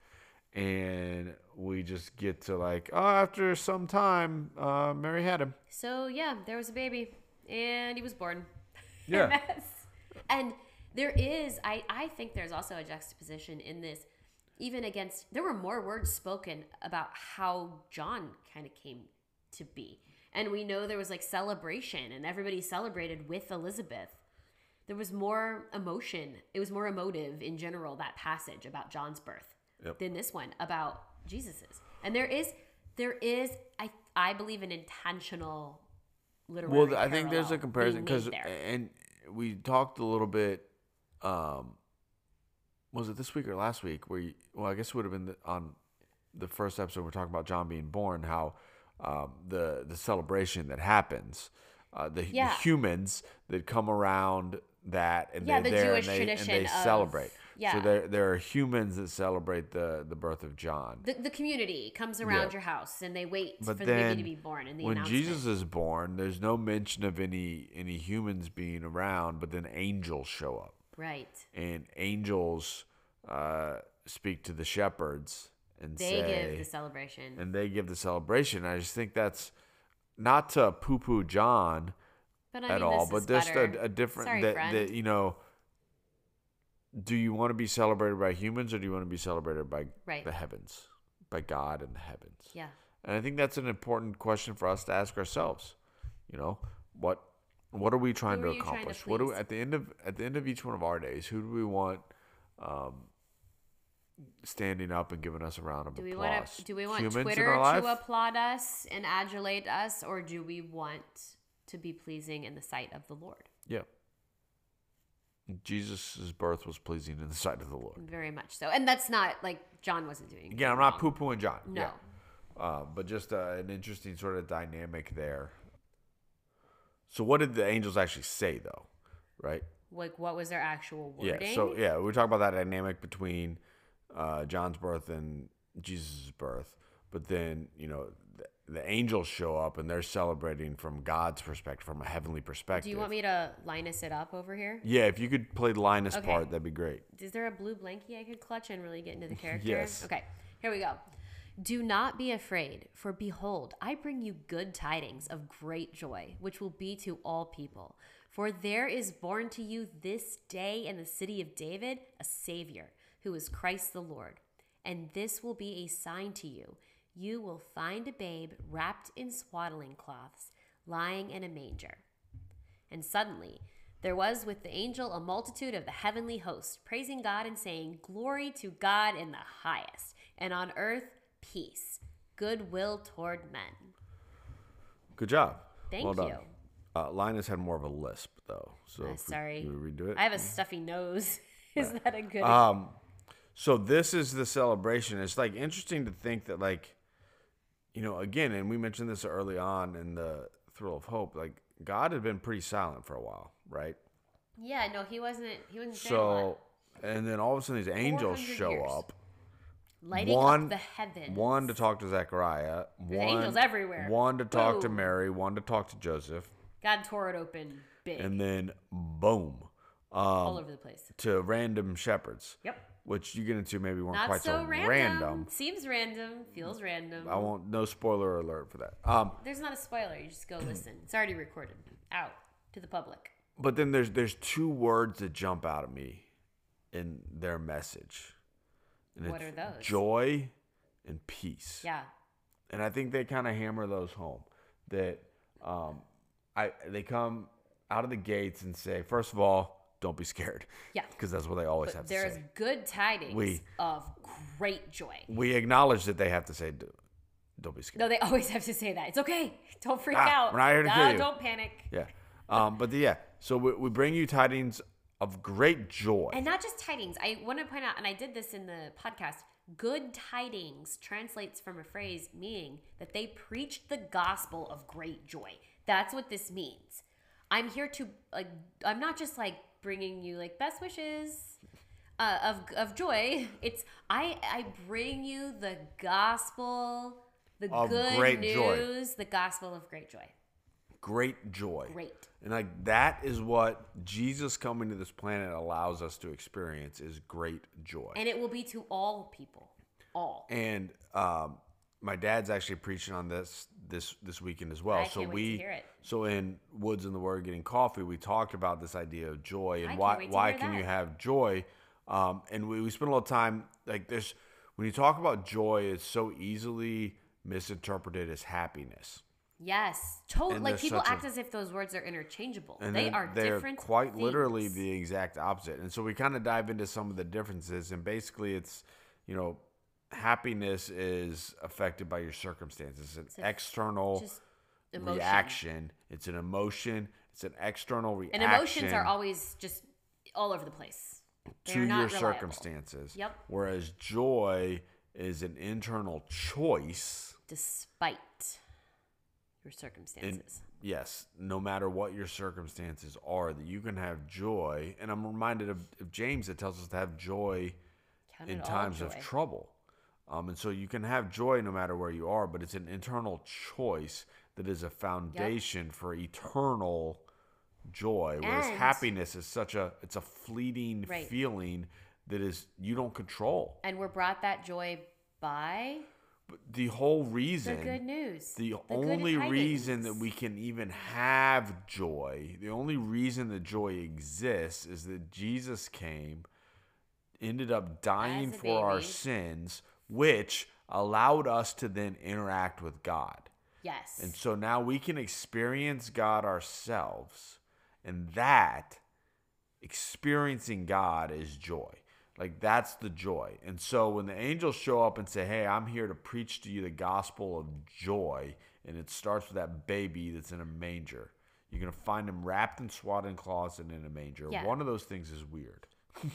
And we just get to like, oh, after some time, uh, Mary had him. So yeah, there was a baby, and he was born. (laughs) Yeah. And there is, I I think there's also a juxtaposition in this, even against. There were more words spoken about how John kind of came to be, and we know there was like celebration, and everybody celebrated with Elizabeth. There was more emotion. It was more emotive in general that passage about John's birth Yep. than this one about Jesus's. And there is there is I I believe an intentional literary Well, I think there's a comparison because, and we talked a little bit. Um, was it this week or last week? Where you, well, I guess it would have been the, on the first episode. We're talking about John being born, how um, the the celebration that happens, uh, the, the humans that come around that, and Yeah, they're the there Jewish and they, and tradition they of- celebrate. Yeah. So there there are humans that celebrate the the birth of John. the, the community comes around Yeah. your house and they wait But for the baby to be born and the when. Jesus is born, there's no mention of any any humans being around, but then angels show up, right and angels uh, speak to the shepherds and they say, give the celebration and they give the celebration. I just think that's not to poo poo John but I at all, this but is just a, a different Sorry, that, that you know. Do you want to be celebrated by humans, or do you want to be celebrated by Right. the heavens, by God and the heavens? yeah And I think that's an important question for us to ask ourselves. You know, what what are we trying Who to you trying to accomplish? what do we, at the end of at the end of each one of our days, who do we want um, standing up and giving us a round of do we applause? want to do we want Humans in Twitter to applaud us and adulate us or do we want to be pleasing in the sight of the Lord Yeah. Jesus' birth was pleasing in the sight of the Lord. very much so and that's not like John wasn't doing Again, I'm not poo pooing John. No. Yeah. Uh, but just uh, an interesting sort of dynamic there. So, what did the angels actually say, though? Right? like what was their actual wording Yeah. So yeah, we talk about that dynamic between uh, John's birth and Jesus' birth, but then you know the, angels show up and they're celebrating from God's perspective, from a heavenly perspective. do you want me to Linus it up over here Yeah, if you could play the Linus Okay. part, that'd be great. Is there a blue blankie I could clutch and really get into the character? Yes. Okay, here we go. Do not be afraid, for behold, I bring you good tidings of great joy, which will be to all people. For there is born to you this day in the city of David a Savior, who is Christ the Lord. And this will be a sign to you. You will find a babe wrapped in swaddling cloths, lying in a manger. And suddenly there was with the angel a multitude of the heavenly host, praising God and saying, Glory to God in the highest, and on earth peace, goodwill toward men. Good job. Thank well you. Uh, Linus had more of a lisp though, so Uh, if we- sorry. redo it. I have a stuffy nose. (laughs) Is that a good? Um, so this is the celebration. It's like interesting to think that like, you know, again, and we mentioned this early on in the thrill of hope. Like God had been pretty silent for a while, right? yeah, no, he wasn't. He wasn't saying a lot. So, and then all of a sudden these angels show years. up. lighting one- up the heavens. One to talk to Zechariah. One, angels everywhere. One to talk to Mary. One to talk to Joseph. God tore it open big, And then boom, all um, over the place. to random shepherds. Yep. Which you get into maybe weren't Not quite so so random. random. Seems random. Feels random. I won't. No spoiler alert for that. Um, There's not a spoiler. You just go listen. It's already recorded. Out to the public. but then there's there's two words that jump out at me in their message. And What it's are those? Joy and peace. Yeah. And I think they kind of hammer those home. that um, I they come out of the gates and say, first of all, don't be scared. Yeah. because that's what they always have But to there's say. good tidings We- of great joy. We acknowledge that they have to say, don't be scared. No, they (laughs) always have to say that. It's okay. Don't freak Ah, out. we're not here to no, kill you. Don't panic. Yeah. Um, but the, yeah, so we, we bring you tidings of great joy. And not just tidings. I want to point out, and I did this in the podcast. Good tidings translates from a phrase meaning that they preached the gospel of great joy. That's what this means. I'm here to like. I'm not just like bringing you like best wishes uh, of of joy. It's I I bring you the gospel, the Of good great joy. news, the gospel of great joy. great joy. Great. And like that is what Jesus coming to this planet allows us to experience is great joy. And it will be to all people. All. And um, my dad's actually preaching on this this this weekend as well. I so we to hear it. so in Woods in the Word getting coffee, we talked about this idea of joy and why why can you have joy? Um, and we, we spent a lot of time like there's when you talk about joy, it's so easily misinterpreted as happiness. Yes, totally. Like people such a- act as if those words are interchangeable. and they are they're different. quite literally the exact opposite and so we kind of dive into some of the differences and basically it's you know happiness is affected by your circumstances it's an a- external reaction it's an emotion it's an external reaction And emotions are always just all over the place. to They're not your reliable. circumstances Yep. whereas joy is an internal choice despite your circumstances. yes, no matter what your circumstances are, that you can have joy. And I'm reminded of, of James that tells us to have joy Count in times of trouble. Um, and so you can have joy no matter where you are, but it's an internal choice that is a foundation for eternal joy. Whereas And- happiness is such a it's a fleeting Right. feeling that is you don't control. and we're brought that joy by But the whole reason the good news. the, good only reason that we can even have joy, the only reason that joy exists is that Jesus came, ended up dying for our sins, which allowed us to then interact with God. Yes. And so now we can experience God ourselves. And that, experiencing God, is joy. Like that's the joy. And so when the angels show up and say, Hey, I'm here to preach to you the gospel of joy, and it starts with that baby that's in a manger, you're going to find him wrapped in swaddling cloths and in a manger. Yeah. One of those things is weird. (laughs)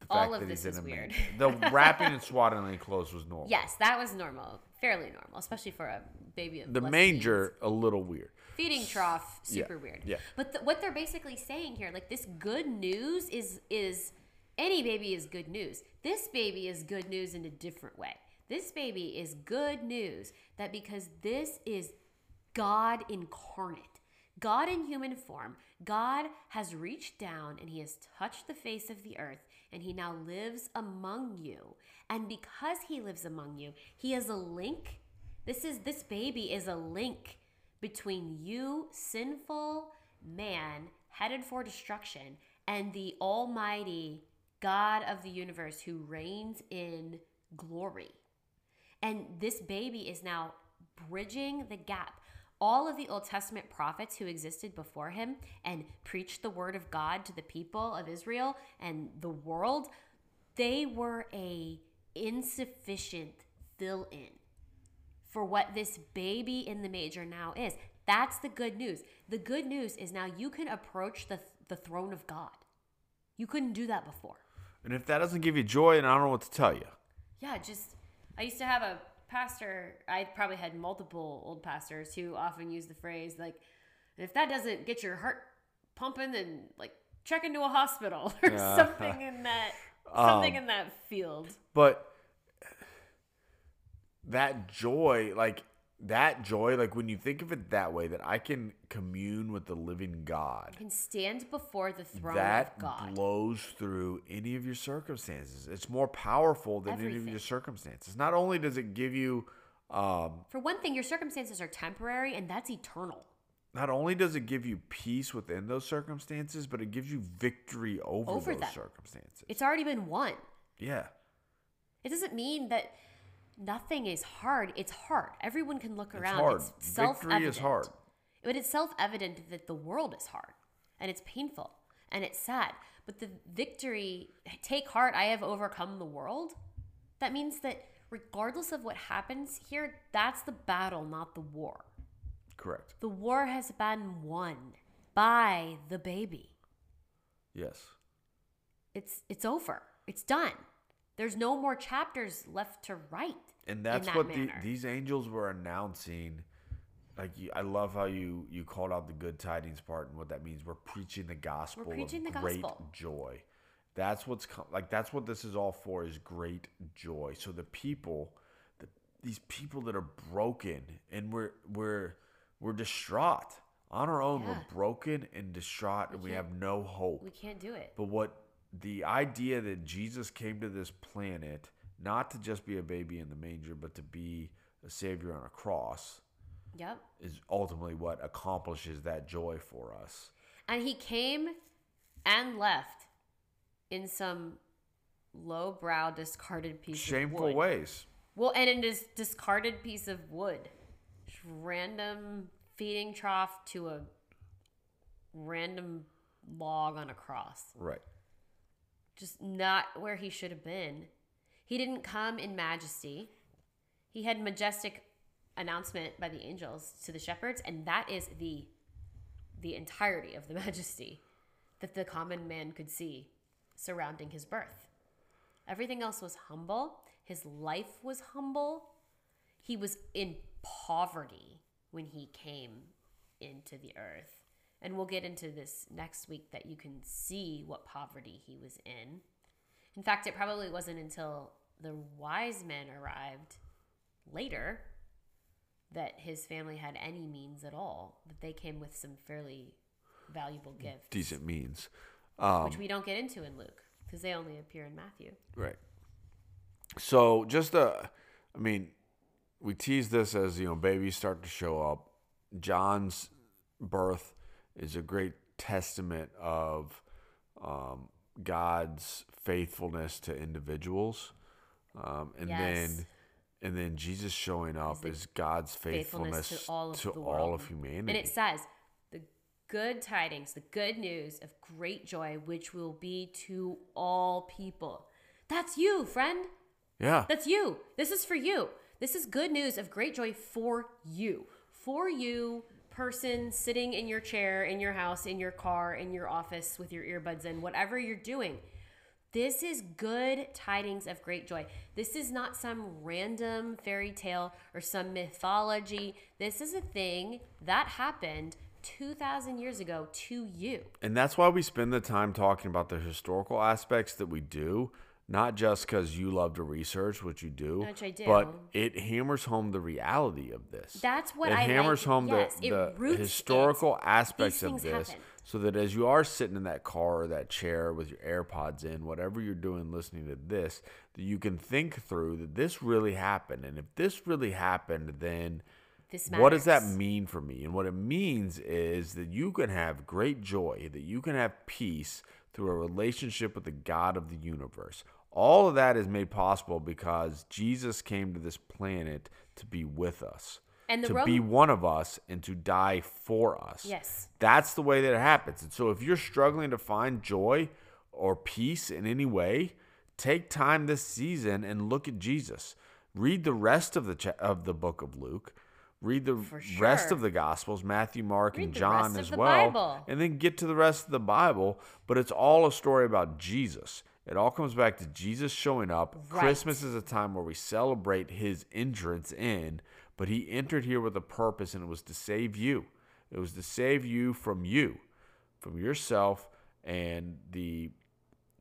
the All of this is weird. The (laughs) wrapping and swaddling clothes was normal. yes, that was normal, fairly normal, especially for a baby. Of The manger, a little weird. feeding, trough, Yeah, super weird. yeah. But th- what they're basically saying here, like this good news is is any baby is good news. This baby is good news in a different way. This baby is good news that because this is God incarnate. God in human form, God has reached down and he has touched the face of the earth and he now lives among you. And because he lives among you, he is a link. This is this baby is a link between you, sinful man headed for destruction, and the almighty God of the universe who reigns in glory. And this baby is now bridging the gap. All of the Old Testament prophets who existed before him and preached the word of God to the people of Israel and the world, they were a insufficient fill in for what this baby in the major now is. That's the good news. The good news is now you can approach the, the throne of God. You couldn't do that before. And if that doesn't give you joy, and I don't know what to tell you. Yeah, just I used to have a pastor. I probably had multiple old pastors who often use the phrase like, "If that doesn't get your heart pumping, then like check into a hospital (laughs) or Yeah. something in that (laughs) something Um, in that field." But that joy, like that joy, like when you think of it that way, that I can commune with the living God, Can stand before the throne that of God. blows through any of your circumstances. It's more powerful than any of your circumstances. Not only does it give you, um, For one thing, your circumstances are temporary, and that's eternal. not only does it give you peace within those circumstances, but it gives you victory over, Over those them. circumstances. It's already been won. yeah. It doesn't mean that nothing is hard. It's hard. Everyone can look around. hard. It's Victory self-evident. is hard. But it's self-evident that the world is hard and it's painful and it's sad. But the victory, take heart, I have overcome the world. That means that regardless of what happens here, that's the battle, not the war. Correct. The war has been won by the baby. Yes. It's it's over. It's done. There's no more chapters left to write. And that's that what the, these angels were announcing. Like you, I love how you you called out the good tidings part and what that means. We're preaching the gospel We're preaching of the great gospel. joy. That's what's com- like. That's what this is all for. Is great joy. So the people, the, these people that are broken and we're we're we're distraught on our own. Yeah. We're broken and distraught, and we have no hope. We can't do it. But what the idea that Jesus came to this planet not to just be a baby in the manger, but to be a savior on a cross Yep. is ultimately what accomplishes that joy for us. And he came and left in some low brow, discarded piece of wood. Shameful ways. Well, and in this discarded piece of wood, Just random feeding trough to a random log on a cross. Right. Just not where he should have been. He didn't come in majesty. He had majestic announcement by the angels to the shepherds, and that is the the entirety of the (laughs) majesty that the common man could see surrounding his birth. Everything else was humble. His life was humble. He was in poverty when he came into the earth. And we'll get into this next week that you can see what poverty he was in. In fact, it probably wasn't until the wise men arrived later that his family had any means at all, that they came with some fairly valuable gifts, Decent means. Um, which we don't get into in Luke because they only appear in Matthew. Right. So just uh I mean, we tease this as you know babies start to show up. John's birth is a great testament of um, God's faithfulness to individuals, um, and Yes. then and then Jesus showing up is God's faithfulness, faithfulness to all of to all of humanity. And it says, the good tidings, the good news of great joy, which will be to all people. That's you, friend. yeah, That's you. This is for you. This is good news of great joy for you. For you, person sitting in your chair, in your house, in your car, in your office with your earbuds in, whatever you're doing. This is good tidings of great joy. This is not some random fairy tale or some mythology. This is a thing that happened 2,000 years ago to you. And that's why we spend the time talking about the historical aspects that we do, not just because you love to research, which you do, Which I do. but it hammers home the reality of this. That's what it I hammers like. home Yes, the, the historical it. aspects of this, happen. so that as you are sitting in that car or that chair with your AirPods in, whatever you're doing, listening to this, that you can think through that this really happened, and if this really happened, then This what does that mean for me? And what it means is that you can have great joy, that you can have peace through a relationship with the God of the universe. All of that is made possible because Jesus came to this planet to be with us, And to Roman- be one of us, and to die for us. Yes. That's the way that it happens. And so if you're struggling to find joy or peace in any way, take time this season and look at Jesus. Read the rest of the cha- of the book of Luke. Read the For rest of the gospels, Matthew, Mark, Read and John as well. Bible. And then get to the rest of the Bible, but it's all a story about Jesus. It all comes back to Jesus showing up. Right. Christmas is a time where we celebrate his entrance in, but he entered here with a purpose and it was to save you. It was to save you from you, from yourself and the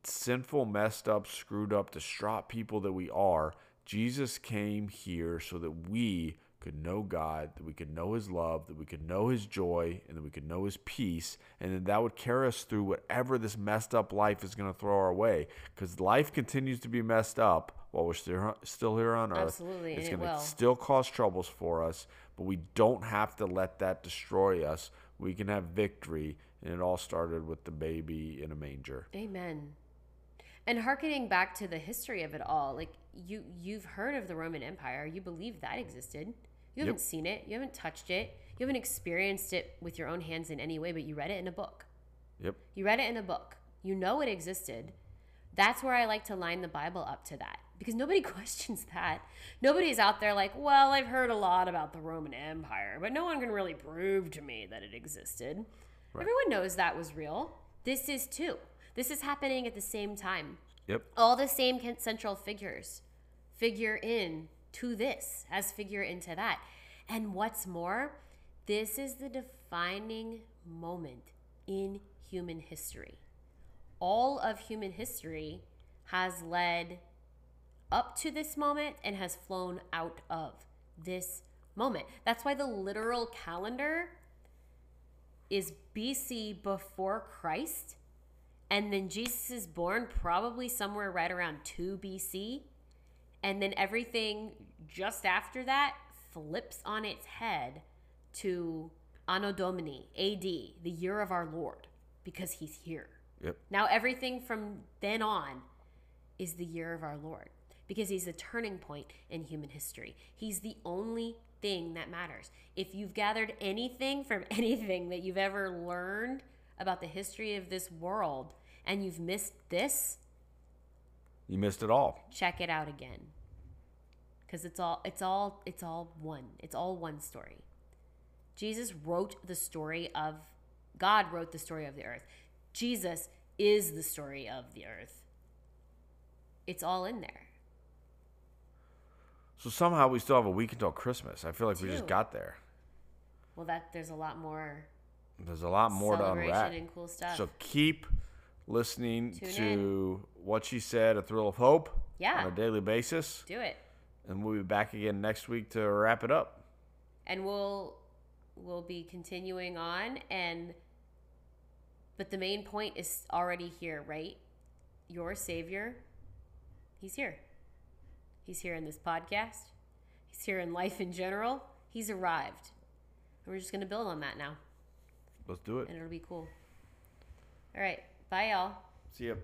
sinful, messed up, screwed up, distraught people that we are. Jesus came here so that we could know God, that we could know His love, that we could know His joy, and that we could know His peace, and then that would carry us through whatever this messed up life is going to throw our way. Because life continues to be messed up while we're still still here on earth. Absolutely, it's and it gonna still cause troubles for us, but we don't have to let that destroy us. We can have victory, and it all started with the baby in a manger. Amen. And harkening back to the history of it all, like you you've heard of the Roman Empire, you believe that existed. You haven't Yep. seen it, you haven't touched it, you haven't experienced it with your own hands in any way, but you read it in a book. Yep. You read it in a book. You know it existed. That's where I like to line the Bible up to that because nobody (laughs) questions that. Nobody's out there like, well, I've heard a lot about the Roman Empire, but no one can really prove to me that it existed. Everyone knows that was real. This is too. This is happening at the same time. Yep. All the same central figures figure in to this as figure into that. And what's more, this is the defining moment in human history. All of human history has led up to this moment and has flown out of this moment. That's why the literal calendar is BC before Christ. And then Jesus is born probably somewhere right around 2 BC. And then everything just after that flips on its head to Anno Domini, AD, the year of our Lord, because he's here. Yep. Now, everything from then on is the year of our Lord because he's a turning point in human history. He's the only thing that matters. If you've gathered anything from (laughs) anything that you've ever learned about the history of this world and you've missed this, You missed it all. check it out again. Cuz it's all it's all it's all one. It's all one story. Jesus wrote the story of God wrote the story of the earth. Jesus is the story of the earth. It's all in there. So somehow we still have a week until Christmas. I feel like we just got there. Well, that there's a lot more There's a lot more to unwrap. and cool stuff. So keep listening Tune to what she said, a thrill of hope, Yeah. on a daily basis, Do it, and we'll be back again next week to wrap it up. and we'll we'll be continuing on. And but the main point is already here, right? Your Savior, He's here. He's here in this podcast. He's here in life in general. He's arrived. And we're just going to build on that now. Let's do it. And it'll be cool. All right. Bye, y'all. See ya.